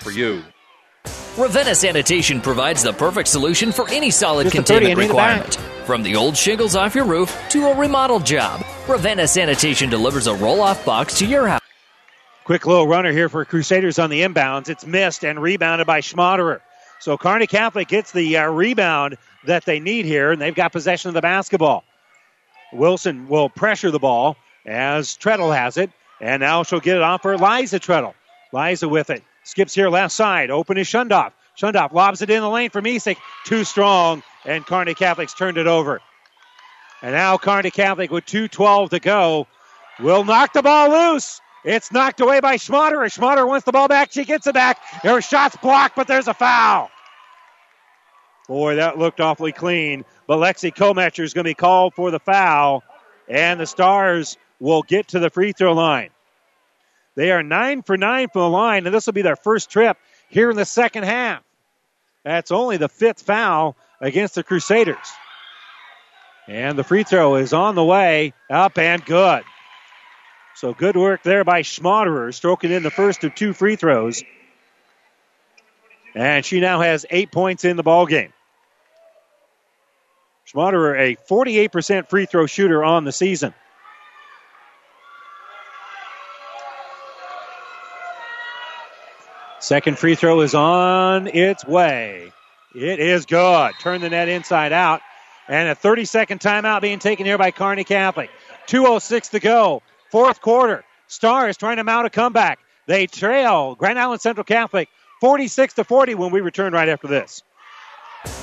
for you. Ravenna Sanitation provides the perfect solution for any solid Just containment and the requirement. From the old shingles off your roof to a remodel job, Ravenna Sanitation delivers a roll off box to your house. Quick little runner here for Crusaders on the inbounds. It's missed and rebounded by Schmaderer. So Kearney Catholic gets the uh, rebound that they need here, and they've got possession of the basketball. Wilson will pressure the ball as Treadle has it, and now she'll get it off for Liza Treadle. Liza with it. Skips here left side. Open is Shundoff. Shundoff lobs it in the lane for Misek. Too strong, and Kearney Catholic's turned it over. And now Kearney Catholic with 2.12 to go will knock the ball loose. It's knocked away by Schmaderer. Schmaderer wants the ball back. She gets it back. Her shot's blocked, but there's a foul. Boy, that looked awfully clean. But Lexi Kometcher is going to be called for the foul, and the Stars will get to the free throw line. They are nine for nine from the line, and this will be their first trip here in the second half. That's only the fifth foul against the Crusaders. And the free throw is on the way, up and good. So good work there by Schmaderer, stroking in the first of two free throws. And she now has eight points in the ball game. Schmaderer, a 48% free throw shooter on the season. Second free throw is on its way. It is good. Turn the net inside out. And a 30 second timeout being taken here by Kearney Catholic. 2.06 to go. Fourth quarter. Stars trying to mount a comeback. They trail Grand Island Central Catholic 46 to 40 when we return right after this.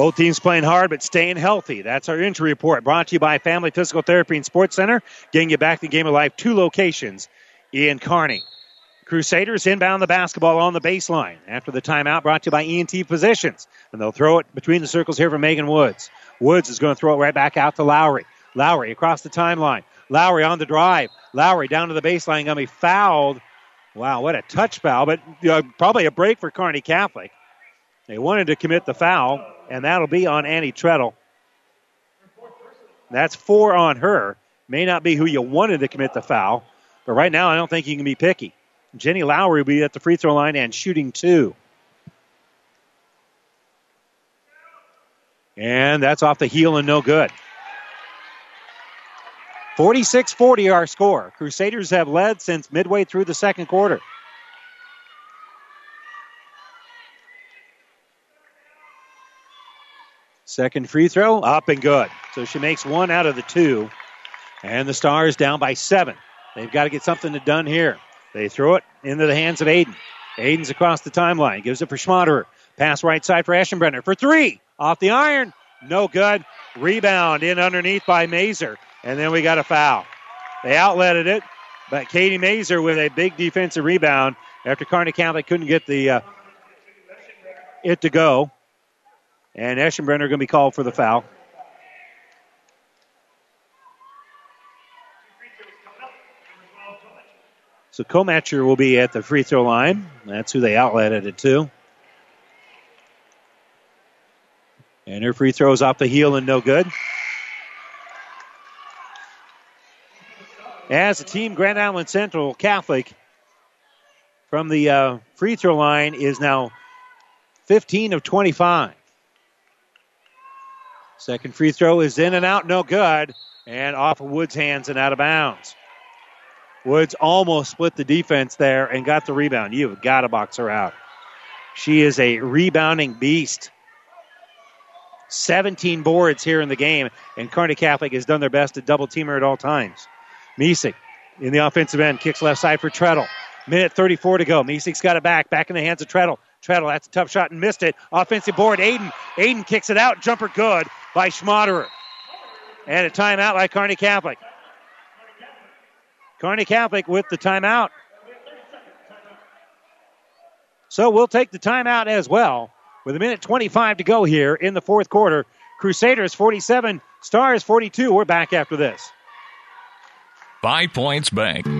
Both teams playing hard but staying healthy. That's our injury report brought to you by Family Physical Therapy and Sports Center, getting you back to the game of life. Two locations in Kearney. Crusaders inbound the basketball on the baseline after the timeout brought to you by ENT Physicians. And they'll throw it between the circles here for Megan Woods. Woods is going to throw it right back out to Lowry. Lowry across the timeline. Lowry on the drive. Lowry down to the baseline, going to be fouled. Wow, what a touch foul, but uh, probably a break for Kearney Catholic. They wanted to commit the foul, and that'll be on Annie Treadle. That's four on her. May not be who you wanted to commit the foul, but right now I don't think you can be picky. Jenny Lowry will be at the free throw line and shooting two. And that's off the heel and no good. 46 40 our score. Crusaders have led since midway through the second quarter. Second free throw, up and good. So she makes one out of the two. And the Stars down by seven. They've got to get something done here. They throw it into the hands of Aiden. Aiden's across the timeline. Gives it for Schmaderer. Pass right side for Eschenbrenner for three. Off the iron. No good. Rebound in underneath by Mazer. And then we got a foul. They outletted it, but Katie Mazer with a big defensive rebound after Kearney Catholic couldn't get the uh, it to go. And Eschenbrenner going to be called for the foul. So Comatcher will be at the free throw line. That's who they outletted it to. And her free throw is off the heel and no good. As a team, Grand Island Central Catholic from the uh, free throw line is now 15 of 25. Second free throw is in and out, no good, and off of Woods' hands and out of bounds. Woods almost split the defense there and got the rebound. You've got to box her out. She is a rebounding beast. 17 boards here in the game, and Kearney Catholic has done their best to double team her at all times. Misek in the offensive end kicks left side for Treadle. Minute 34 to go. Misek's got it back, back in the hands of Treadle. Treadle, that's a tough shot and missed it. Offensive board, Aiden. Aiden kicks it out. Jumper good by Schmaderer. And a timeout by Kearney Catholic. Kearney Catholic with the timeout. So we'll take the timeout as well. With a minute 25 to go here in the fourth quarter. Crusaders 47, Stars 42. We're back after this. Five Points Bank.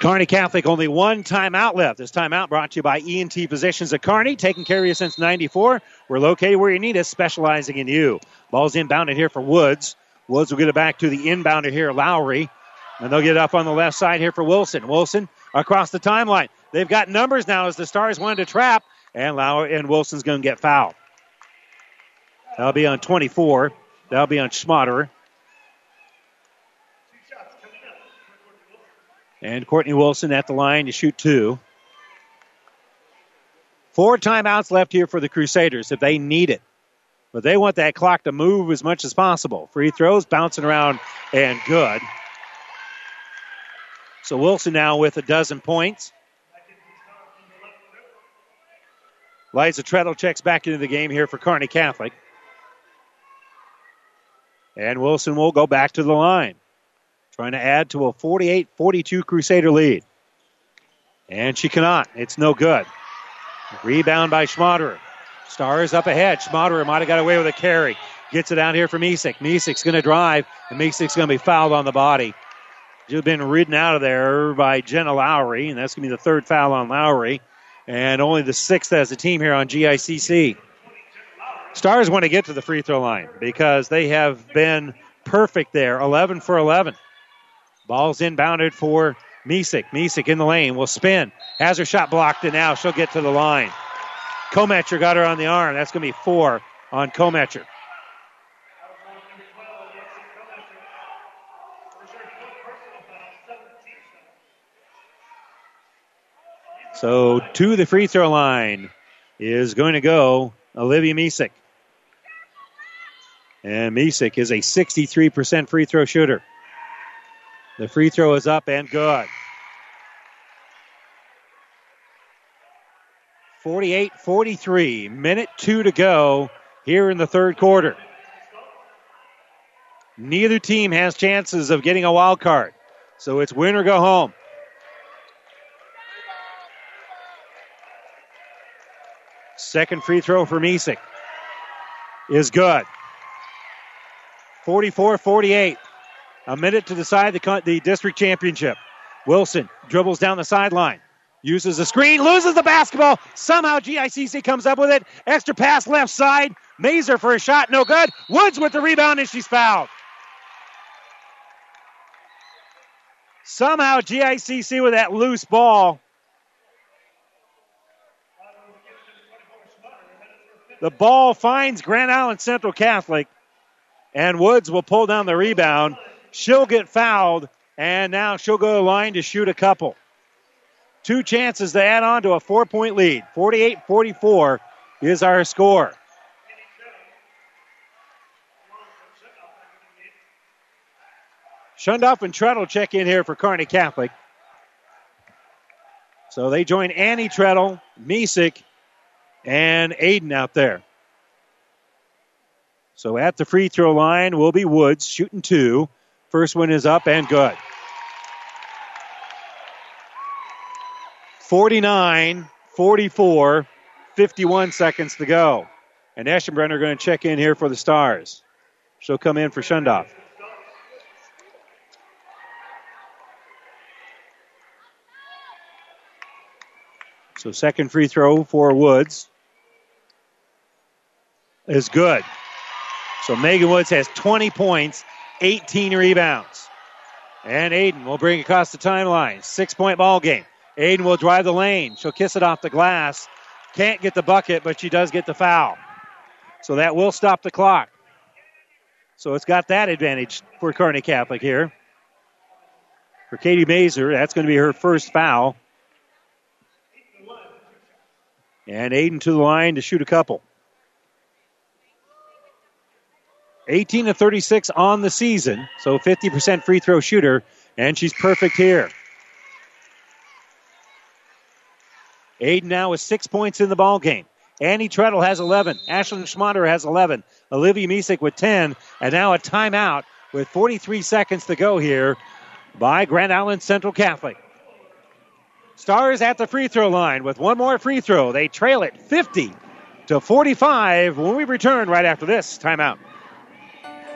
Kearney Catholic only one timeout left. This timeout brought to you by ENT Physicians at Kearney, taking care of you since 94. We're located where you need us, specializing in you. Ball's inbounded here for Woods. Woods will get it back to the inbounder here, Lowry. And they'll get it up on the left side here for Wilson. Wilson across the timeline. They've got numbers now as the Stars wanted to trap, and Lowry and Wilson's going to get fouled. That'll be on 24. That'll be on Schmaderer. And Courtney Wilson at the line to shoot two. Four timeouts left here for the Crusaders if they need it. But they want that clock to move as much as possible. Free throws bouncing around and good. So Wilson now with a dozen points. Liza Treadle checks back into the game here for Kearney Catholic. And Wilson will go back to the line, trying to add to a 48 42 Crusader lead. And she cannot. It's no good. Rebound by Schmaderer. Stars up ahead. Schmaderer might have got away with a carry. Gets it out here for Misek. Misek's going to drive, and Misek's going to be fouled on the body. She's been ridden out of there by Jenna Lowry, and that's going to be the third foul on Lowry, and only the sixth as a team here on GICC. Stars want to get to the free throw line because they have been perfect there, 11 for 11. Ball's inbounded for Misek. Misek in the lane will spin. Has her shot blocked, and now she'll get to the line. Kometcher got her on the arm. That's going to be four on Kometcher. So to the free throw line is going to go Olivia Misek. And Misek is a 63% free throw shooter. The free throw is up and good. 48 43. Minute two to go here in the third quarter. Neither team has chances of getting a wild card. So it's win or go home. Second free throw for Misek is good. 44 48. A minute to decide the, the district championship. Wilson dribbles down the sideline. Uses the screen, loses the basketball. Somehow GICC comes up with it. Extra pass left side. Mazer for a shot, no good. Woods with the rebound, and she's fouled. Somehow GICC with that loose ball. The ball finds Grand Island Central Catholic, and Woods will pull down the rebound. She'll get fouled, and now she'll go to the line to shoot a couple. Two chances to add on to a four point lead. 48 44 is our score. Shundoff and Treadle check in here for Kearney Catholic. So they join Annie Treadle, Misek, and Aiden out there. So at the free throw line will be Woods shooting two. First one is up and good. 49 44, 51 seconds to go. And Ashton Eschenbrenner going to check in here for the Stars. She'll come in for Shundoff. So second free throw for Woods is good. So Megan Woods has 20 points, 18 rebounds. And Aiden will bring across the timeline. Six point ball game. Aiden will drive the lane. She'll kiss it off the glass. Can't get the bucket, but she does get the foul. So that will stop the clock. So it's got that advantage for Kearney Catholic here. For Katie Mazer, that's going to be her first foul. And Aiden to the line to shoot a couple. 18 to 36 on the season, so 50% free throw shooter, and she's perfect here. Aiden now with six points in the ball game. Annie Treadle has 11. Ashlyn Schmaderer has 11. Olivia Misek with 10. And now a timeout with 43 seconds to go here by Grand Island Central Catholic. Stars at the free throw line with one more free throw. They trail it 50 to 45 when we return right after this timeout.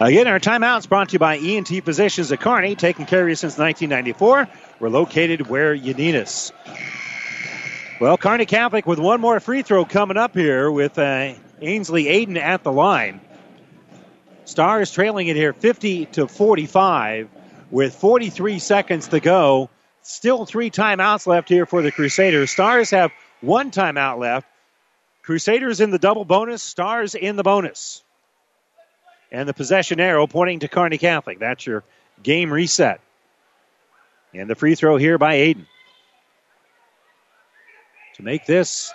Again, our timeout's brought to you by ENT Physicians at Kearney, taking care of you since 1994. We're located where you need us. Well, Kearney Catholic with one more free throw coming up here with uh, Ainsley Aiden at the line. Stars trailing it here 50 to 45 with 43 seconds to go. Still three timeouts left here for the Crusaders. Stars have one timeout left. Crusaders in the double bonus, Stars in the bonus. And the possession arrow pointing to Kearney Catholic. That's your game reset. And the free throw here by Aiden. To make this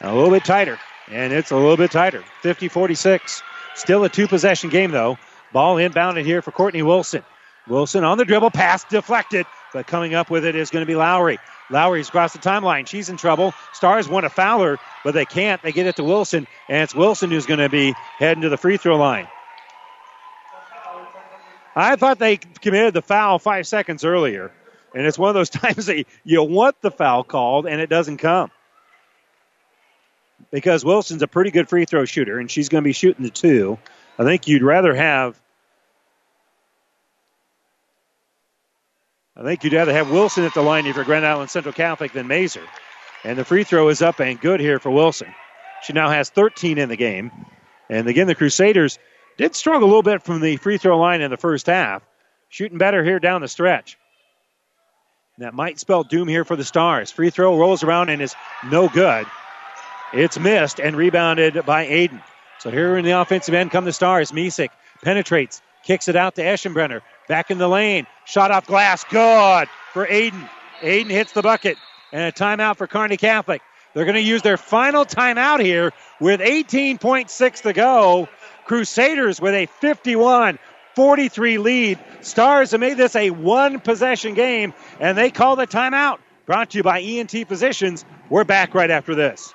a little bit tighter. And it's a little bit tighter. 50 46. Still a two possession game, though. Ball inbounded here for Courtney Wilson. Wilson on the dribble, pass deflected, but coming up with it is going to be Lowry. Lowry's across the timeline. She's in trouble. Stars want to foul her, but they can't. They get it to Wilson, and it's Wilson who's going to be heading to the free throw line. I thought they committed the foul five seconds earlier, and it's one of those <laughs> times that you want the foul called, and it doesn't come. Because Wilson's a pretty good free throw shooter, and she's going to be shooting the two. I think you'd rather have I think you'd rather have Wilson at the line if you're Grand Island Central Catholic than Mazer. And the free throw is up and good here for Wilson. She now has 13 in the game. And again, the Crusaders did struggle a little bit from the free throw line in the first half. Shooting better here down the stretch. That might spell doom here for the Stars. Free throw rolls around and is no good. It's missed and rebounded by Aiden. So here in the offensive end come the Stars. Misek penetrates, kicks it out to Eschenbrenner. Back in the lane. Shot off glass. Good for Aiden. Aiden hits the bucket. And a timeout for Kearney Catholic. They're going to use their final timeout here with 18.6 to go. Crusaders with a 51 43 lead. Stars have made this a one possession game, and they call the timeout. Brought to you by ENT Physicians. We're back right after this.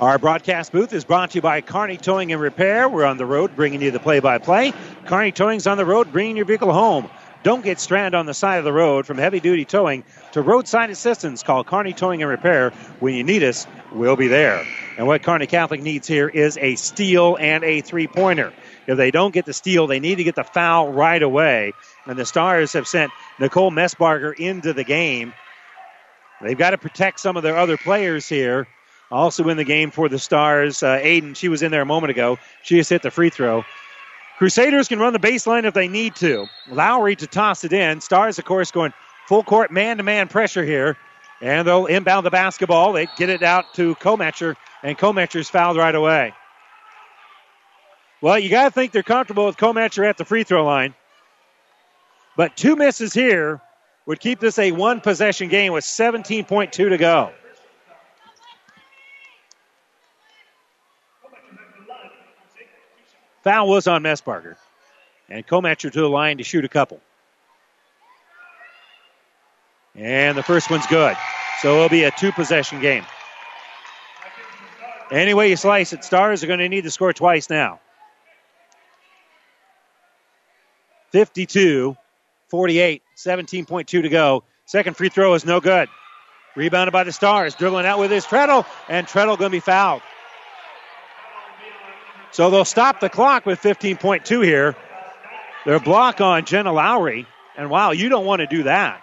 Our broadcast booth is brought to you by Kearney Towing and Repair. We're on the road bringing you the play by play. Kearney Towing's on the road bringing your vehicle home. Don't get stranded on the side of the road from heavy duty towing to roadside assistance. Call Kearney Towing and Repair. When you need us, we'll be there. And what Kearney Catholic needs here is a steal and a three pointer. If they don't get the steal, they need to get the foul right away. And the Stars have sent Nicole Messbarger into the game. They've got to protect some of their other players here. Also in the game for the Stars, uh, Aiden, she was in there a moment ago. She just hit the free throw. Crusaders can run the baseline if they need to. Lowry to toss it in. Stars, of course, going full court man to man pressure here. And they'll inbound the basketball. They get it out to Kometcher, and Kometcher's fouled right away. Well, you got to think they're comfortable with Kometcher at the free throw line. But two misses here would keep this a one possession game with 17.2 to go. Foul was on Messbarger. And Kometcher to the line to shoot a couple. And the first one's good. So it'll be a two possession game. Any way you slice it, Stars are going to need to score twice now. 52 48, 17.2 to go. Second free throw is no good. Rebounded by the Stars. Dribbling out with his Treadle, and Treadle going to be fouled. So they'll stop the clock with 15.2 here. Their block on Jenna Lowry. And wow, you don't want to do that.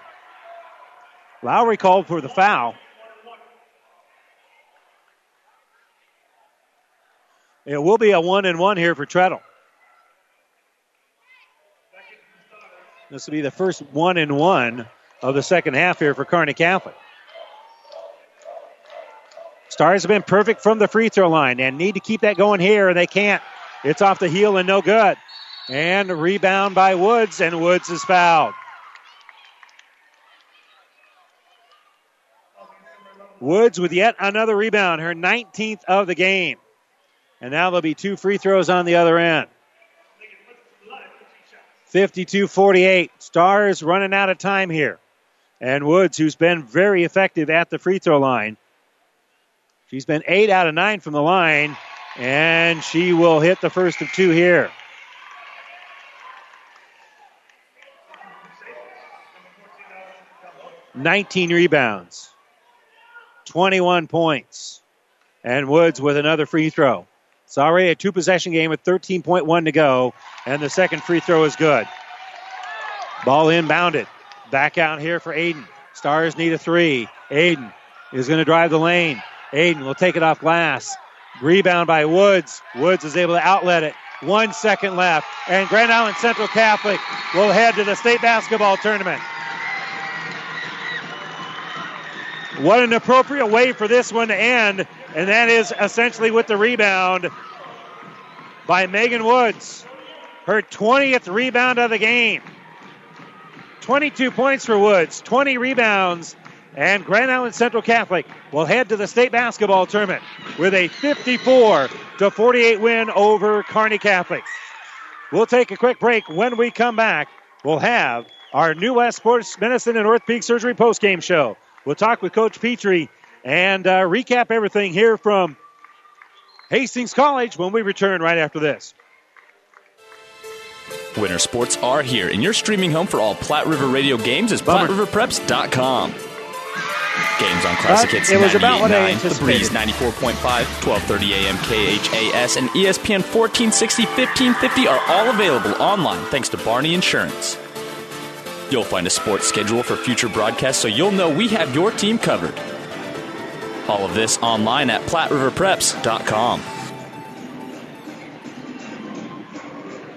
Lowry called for the foul. It will be a one and one here for Treadle. This will be the first one and one of the second half here for Kearney Catholic. Stars have been perfect from the free throw line and need to keep that going here, and they can't. It's off the heel and no good. And rebound by Woods, and Woods is fouled. Woods with yet another rebound, her 19th of the game. And now there'll be two free throws on the other end. 52 48. Stars running out of time here. And Woods, who's been very effective at the free throw line. She's been eight out of nine from the line, and she will hit the first of two here. Nineteen rebounds, 21 points, and Woods with another free throw. It's already a two possession game with 13.1 to go, and the second free throw is good. Ball inbounded. Back out here for Aiden. Stars need a three. Aiden is going to drive the lane. Aiden will take it off glass. Rebound by Woods. Woods is able to outlet it. One second left. And Grand Island Central Catholic will head to the state basketball tournament. What an appropriate way for this one to end. And that is essentially with the rebound by Megan Woods. Her 20th rebound of the game. 22 points for Woods, 20 rebounds, and Grand Island Central Catholic will head to the state basketball tournament with a 54 to 48 win over Kearney Catholic. We'll take a quick break. When we come back, we'll have our New West Sports Medicine and Orthopedic Surgery postgame show. We'll talk with Coach Petrie and uh, recap everything here from Hastings College when we return right after this. Winter sports are here, and your streaming home for all Platte River radio games is PlatteRiverPreps.com. Games on Classic Hits it was about what I 98.9, The Breeze 94.5, 1230 AM KHAS, and ESPN 1460, 1550 are all available online thanks to Barney Insurance. You'll find a sports schedule for future broadcasts so you'll know we have your team covered. All of this online at PlatteRiverPreps.com.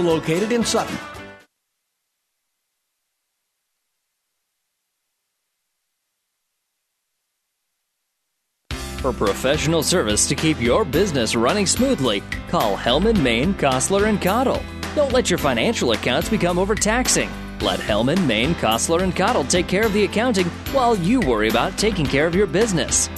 located in Sutton. For professional service to keep your business running smoothly, call Hellman, Maine, Kostler, and Cottle. Don't let your financial accounts become overtaxing. Let Hellman, Maine, Kostler, and Cottle take care of the accounting while you worry about taking care of your business.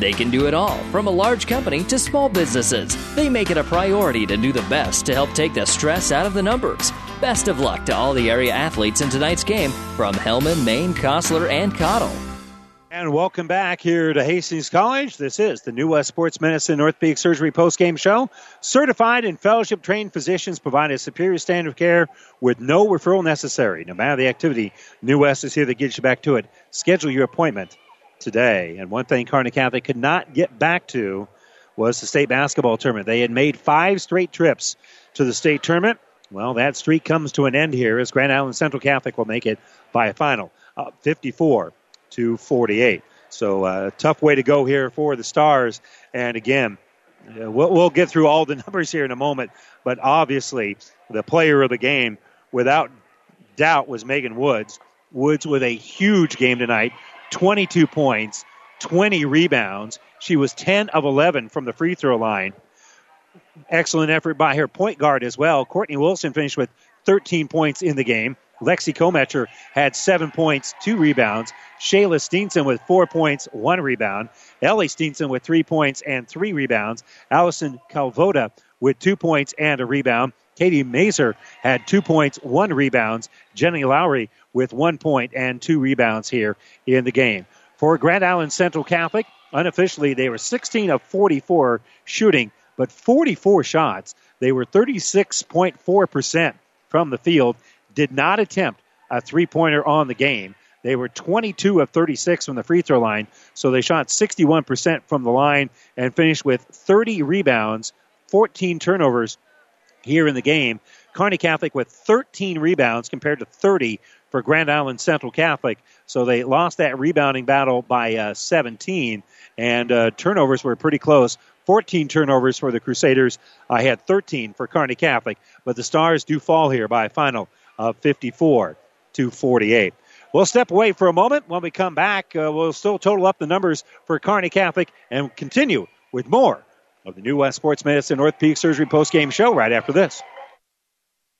They can do it all, from a large company to small businesses. They make it a priority to do the best to help take the stress out of the numbers. Best of luck to all the area athletes in tonight's game from Hellman, Maine, Kostler, and Cottle. And welcome back here to Hastings College. This is the New West Sports Medicine Orthopedic Surgery postgame show. Certified and fellowship trained physicians provide a superior standard of care with no referral necessary. No matter the activity, New West is here to get you back to it. Schedule your appointment today. And one thing Kearney Catholic could not get back to was the state basketball tournament. They had made five straight trips to the state tournament. Well, that streak comes to an end here as Grand Island Central Catholic will make it by a final, uh, 54 to 48. So, uh, tough way to go here for the Stars. And again, uh, we'll, we'll get through all the <laughs> numbers here in a moment, but obviously, the player of the game, without doubt, was Megan Woods. Woods with a huge game tonight 22 points, 20 rebounds. She was 10 of 11 from the free throw line. Excellent effort by her point guard as well. Courtney Wilson finished with 13 points in the game. Lexi Kometcher had seven points, two rebounds. Shayla Steenson with four points, one rebound. Ellie Steenson with three points and three rebounds. Allison Calvoda with two points and a rebound. Katie Mazer had two points, one rebounds. Jenny Lowry with one point and two rebounds here in the game. For Grand Island Central Catholic, unofficially they were 16 of 44 shooting, but 44 shots. They were 36.4% from the field, did not attempt a three pointer on the game. They were 22 of 36 from the free throw line, so they shot 61% from the line and finished with 30 rebounds, 14 turnovers here in the game. Kearney Catholic with 13 rebounds compared to 30 for Grand Island Central Catholic. So they lost that rebounding battle by uh, 17, and uh, turnovers were pretty close. 14 turnovers for the Crusaders. I had 13 for Kearney Catholic, but the Stars do fall here by a final of 54 to 48. We'll step away for a moment. When we come back, uh, we'll still total up the numbers for Kearney Catholic and continue with more of the New West Sports Medicine Orthopedic Surgery post-game show right after this.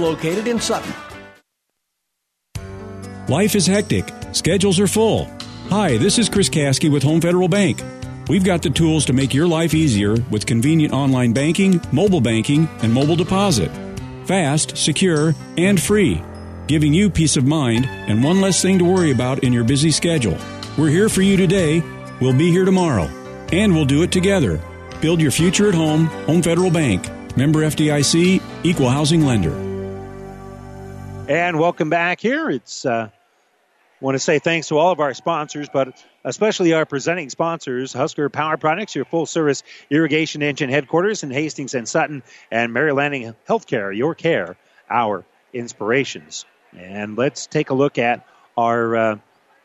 located in Sutton. Life is hectic. Schedules are full. Hi, this is Chris Kasky with Home Federal Bank. We've got the tools to make your life easier with convenient online banking, mobile banking, and mobile deposit. Fast, secure, and free, giving you peace of mind and one less thing to worry about in your busy schedule. We're here for you today. We'll be here tomorrow. And we'll do it together. Build your future at home, Home Federal Bank. Member FDIC, Equal Housing Lender. And welcome back here. It's uh, want to say thanks to all of our sponsors, but especially our presenting sponsors, Husker Power Products, your full service irrigation engine headquarters in Hastings and Sutton, and Mary Lanning Healthcare, your care, our inspirations. And let's take a look at our uh,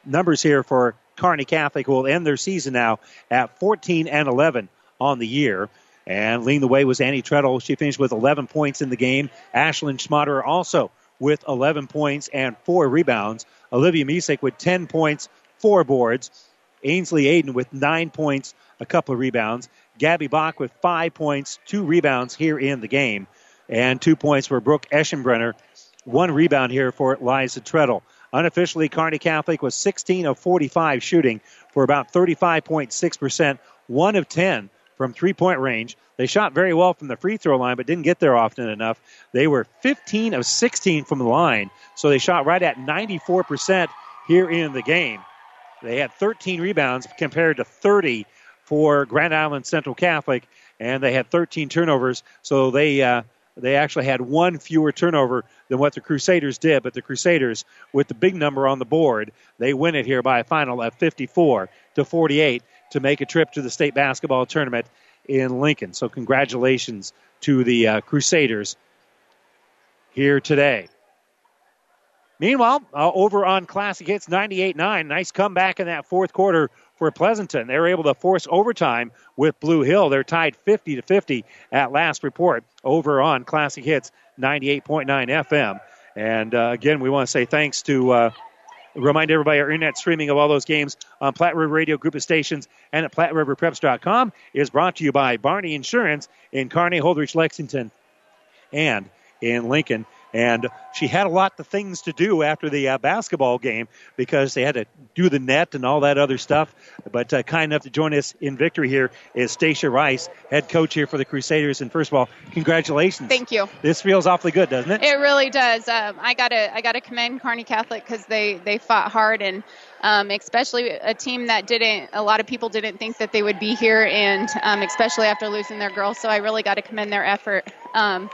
numbers here for Kearney Catholic, who will end their season now at 14 and 11 on the year. And leading the way was Annie Treadle. She finished with 11 points in the game. Ashlyn Schmaderer also with 11 points and four rebounds. Olivia Misek with 10 points, four boards. Ainsley Aiden with nine points, a couple of rebounds. Gabby Bach with five points, two rebounds here in the game. And two points for Brooke Eschenbrenner. One rebound here for Liza Treadle. Unofficially, Kearney Catholic was 16 of 45 shooting for about 35.6%, one of 10 from three point range. They shot very well from the free throw line, but didn't get there often enough. They were 15 of 16 from the line, so they shot right at 94% here in the game. They had 13 rebounds compared to 30 for Grand Island Central Catholic, and they had 13 turnovers, so they. Uh, they actually had one fewer turnover than what the Crusaders did, but the Crusaders, with the big number on the board, they win it here by a final of 54 to 48 to make a trip to the state basketball tournament in Lincoln. So, congratulations to the uh, Crusaders here today. Meanwhile, uh, over on Classic Hits 98 9, nice comeback in that fourth quarter for Pleasanton. They were able to force overtime with Blue Hill. They're tied 50 to 50 at last report over on Classic Hits 98.9 FM. And uh, again, we want to say thanks to uh, Remind everybody our internet streaming of all those games on Platte River Radio Group of Stations and at PlatteRiverPreps.com is brought to you by Barney Insurance in Kearney, Holdrege, Lexington, and in Lincoln. And she had a lot of things to do after the uh, basketball game because they had to do the net and all that other stuff. But uh, kind enough to join us in victory here is Stacia Rice, head coach here for the Crusaders. And first of all, congratulations. Thank you. This feels awfully good, doesn't it? It really does. Um, I gotta I gotta commend Kearney Catholic because they they fought hard and. Um, especially a team that didn't, a lot of people didn't think that they would be here, and um, especially after losing their girls. So I really got to commend their effort. Um,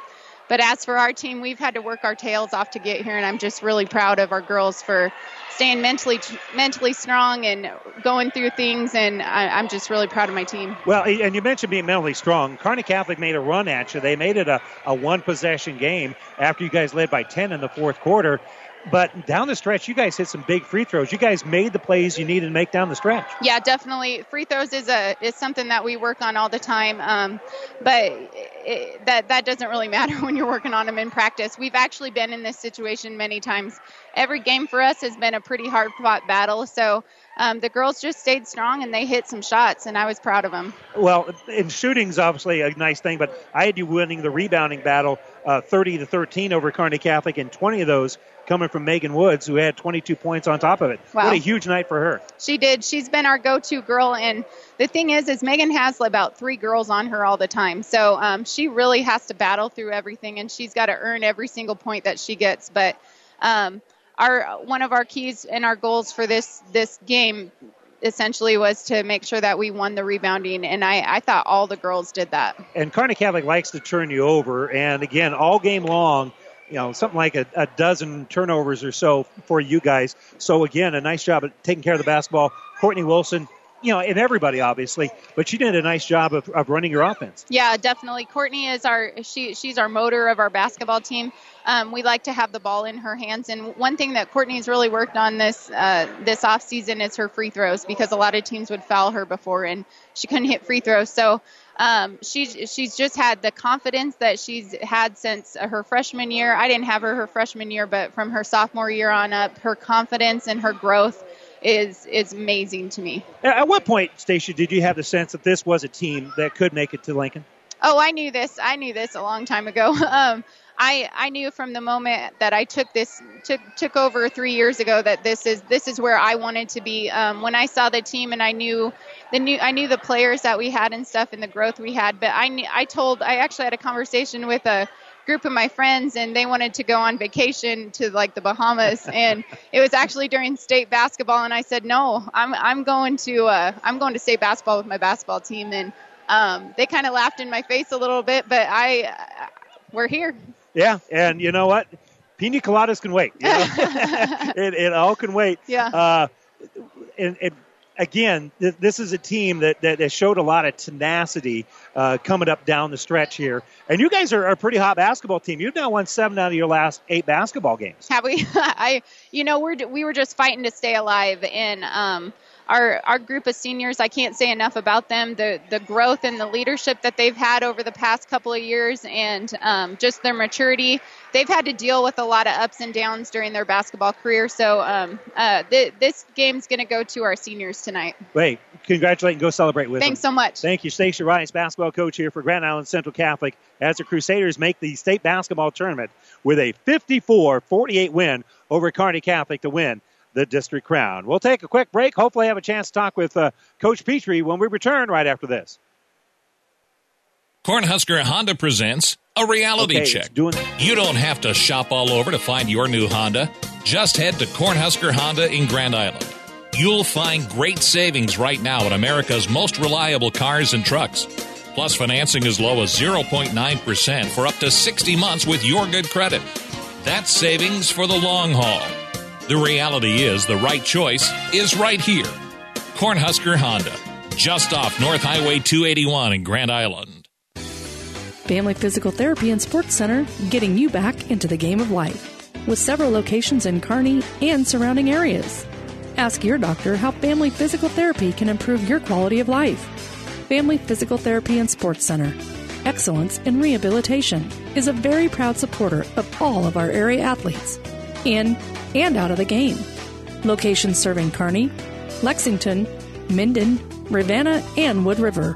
but as for our team, we've had to work our tails off to get here, and I'm just really proud of our girls for staying mentally mentally strong and going through things. And I, am just really proud of my team. Well, and you mentioned being mentally strong. Kearney Catholic made a run at you. They made it a, a one possession game after you guys led by 10 in the fourth quarter. But down the stretch, you guys hit some big free throws. You guys made the plays you needed to make down the stretch. Yeah, definitely. Free throws is a is something that we work on all the time. Um, but it, that that doesn't really <laughs> matter when you're working on them in practice. We've actually been in this situation many times. Every game for us has been a pretty hard fought battle. So um, the girls just stayed strong and they hit some shots, and I was proud of them. Well, in shooting's obviously a nice thing, but I had you winning the rebounding battle, uh, 30 to 13 over Kearney Catholic, and 20 of those coming from Megan Woods, who had 22 points on top of it. Wow. What a huge night for her. She did. She's been our go-to girl, and the thing is, is Megan has about three girls on her all the time, so um, she really has to battle through everything, and she's got to earn every single point that she gets. But um, our one of our keys and our goals for this this game essentially was to make sure that we won the rebounding, and I, I thought all the girls did that. And Kearney Catholic likes to turn you over, and again, all game long, you know, something like a, a dozen turnovers or so for you guys. So again, a nice job at taking care of the basketball. Courtney Wilson, you know, and everybody obviously, but she did a nice job of, of running your offense. Yeah, definitely. Courtney is our she she's our motor of our basketball team. Um, we like to have the ball in her hands, and one thing that Courtney's really worked on this uh, this off season is her free throws because a lot of teams would foul her before, and she couldn't hit free throws. So um, she's she's just had the confidence that she's had since her freshman year. I didn't have her her freshman year, but from her sophomore year on up, her confidence and her growth is is amazing to me. At what point, Stacia, did you have the sense that this was a team that could make it to Lincoln? Oh, I knew this. I knew this a long time ago. <laughs> Um, I I knew from the moment that I took this took took over three years ago that this is this is where I wanted to be. Um, when I saw the team and I knew the new I knew the players that we had and stuff and the growth we had, but I knew, I told I actually had a conversation with a group of my friends and they wanted to go on vacation to like the Bahamas. <laughs> And it was actually during state basketball and I said no I'm I'm going to uh, I'm going to state basketball with my basketball team. And um, they kind of laughed in my face a little bit but I uh, we're here yeah and you know what pina coladas can wait you know? <laughs> it, it all can wait yeah uh, and, and again, th- this is a team that, that showed a lot of tenacity uh, coming up down the stretch here. And you guys are a pretty hot basketball team. You've now won seven out of your last eight basketball games. Have we? <laughs> I, you know, we're we were just fighting to stay alive, in. um, our our group of seniors, I can't say enough about them. The the growth and the leadership that they've had over the past couple of years, and um, just their maturity. They've had to deal with a lot of ups and downs during their basketball career. So um, uh, th- this game's going to go to our seniors tonight. Wait, congratulate and go celebrate with them Thanks them. so much. Thank you, Stacia Rice, basketball coach here for Grand Island Central Catholic, as the Crusaders make the state basketball tournament with a 54-48 win over Kearney Catholic to win the district crown. We'll take a quick break. Hopefully, have a chance to talk with uh, Coach Petrie when we return right after this. Cornhusker Honda presents a reality Okay, check. doing- You don't have to shop all over to find your new Honda. Just head to Cornhusker Honda in Grand Island. You'll find great savings right now at America's most reliable cars and trucks. Plus, financing as low as 0.9% for up to 60 months with your good credit. That's savings for the long haul. The reality is the right choice is right here. Cornhusker Honda, just off North Highway 281 in Grand Island. Family Physical Therapy and Sports Center, getting you back into the game of life. With several locations in Kearney and surrounding areas. Ask your doctor how Family Physical Therapy can improve your quality of life. Family Physical Therapy and Sports Center. Excellence in Rehabilitation is a very proud supporter of all of our area athletes, in and out of the game. Locations serving Kearney, Lexington, Minden, Ravenna, and Wood River.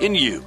in you.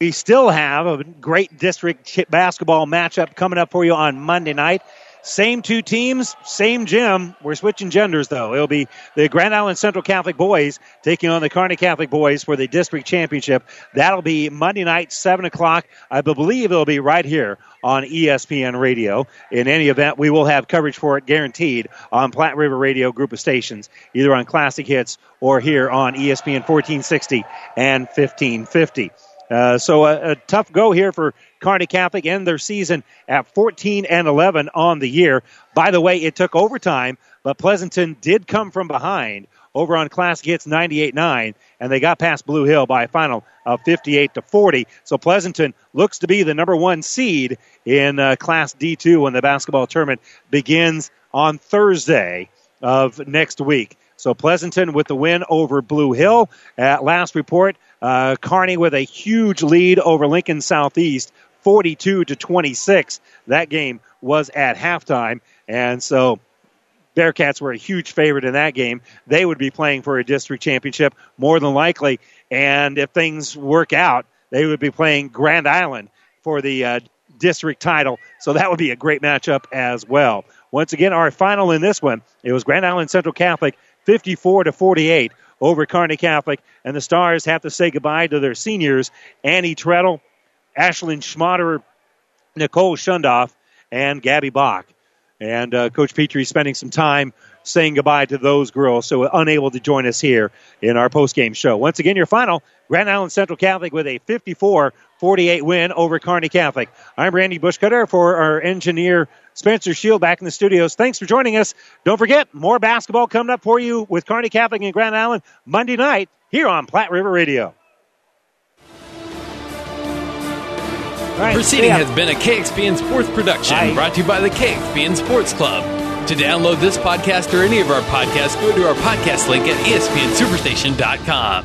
We still have a great district basketball matchup coming up for you on Monday night. Same two teams, same gym. We're switching genders though. It'll be the Grand Island Central Catholic boys taking on the Kearney Catholic boys for the district championship. That'll be Monday night, seven o'clock. I believe it'll be right here on ESPN Radio. In any event, we will have coverage for it guaranteed on Platte River Radio group of stations, either on Classic Hits or here on ESPN 1460 and 1550. Uh, so a, a tough go here for Kearney Catholic end their season at 14 and 11 on the year. By the way, it took overtime, but Pleasanton did come from behind over on Classic Hits 98-9, and they got past Blue Hill by a final of 58 to 40. So Pleasanton looks to be the number one seed in uh, Class D2 when the basketball tournament begins on Thursday of next week. So Pleasanton with the win over Blue Hill. At last report, uh, Kearney with a huge lead over Lincoln Southeast, 42 to 26. That game was at halftime, and so Bearcats were a huge favorite in that game. They would be playing for a district championship more than likely, and if things work out, they would be playing Grand Island for the uh, district title. So that would be a great matchup as well. Once again, our final in this one, it was Grand Island Central Catholic 54 to 48 over Kearney Catholic, and the Stars have to say goodbye to their seniors, Annie Treadle, Ashlyn Schmaderer, Nicole Shundoff, and Gabby Bach. And uh, Coach Petrie spending some time saying goodbye to those girls, so unable to join us here in our post-game show. Once again, your final, Grand Island Central Catholic with a 54-48 win over Kearney Catholic. I'm Randy Bushcutter for our engineer Spencer Shield back in the studios. Thanks for joining us. Don't forget, more basketball coming up for you with Kearney Catholic and Grand Island Monday night here on Platte River Radio. Right, Proceeding has been a KXPN Sports production brought to you by the KXPN Sports Club. To download this podcast or any of our podcasts, go to our podcast link at espnsuperstation.com.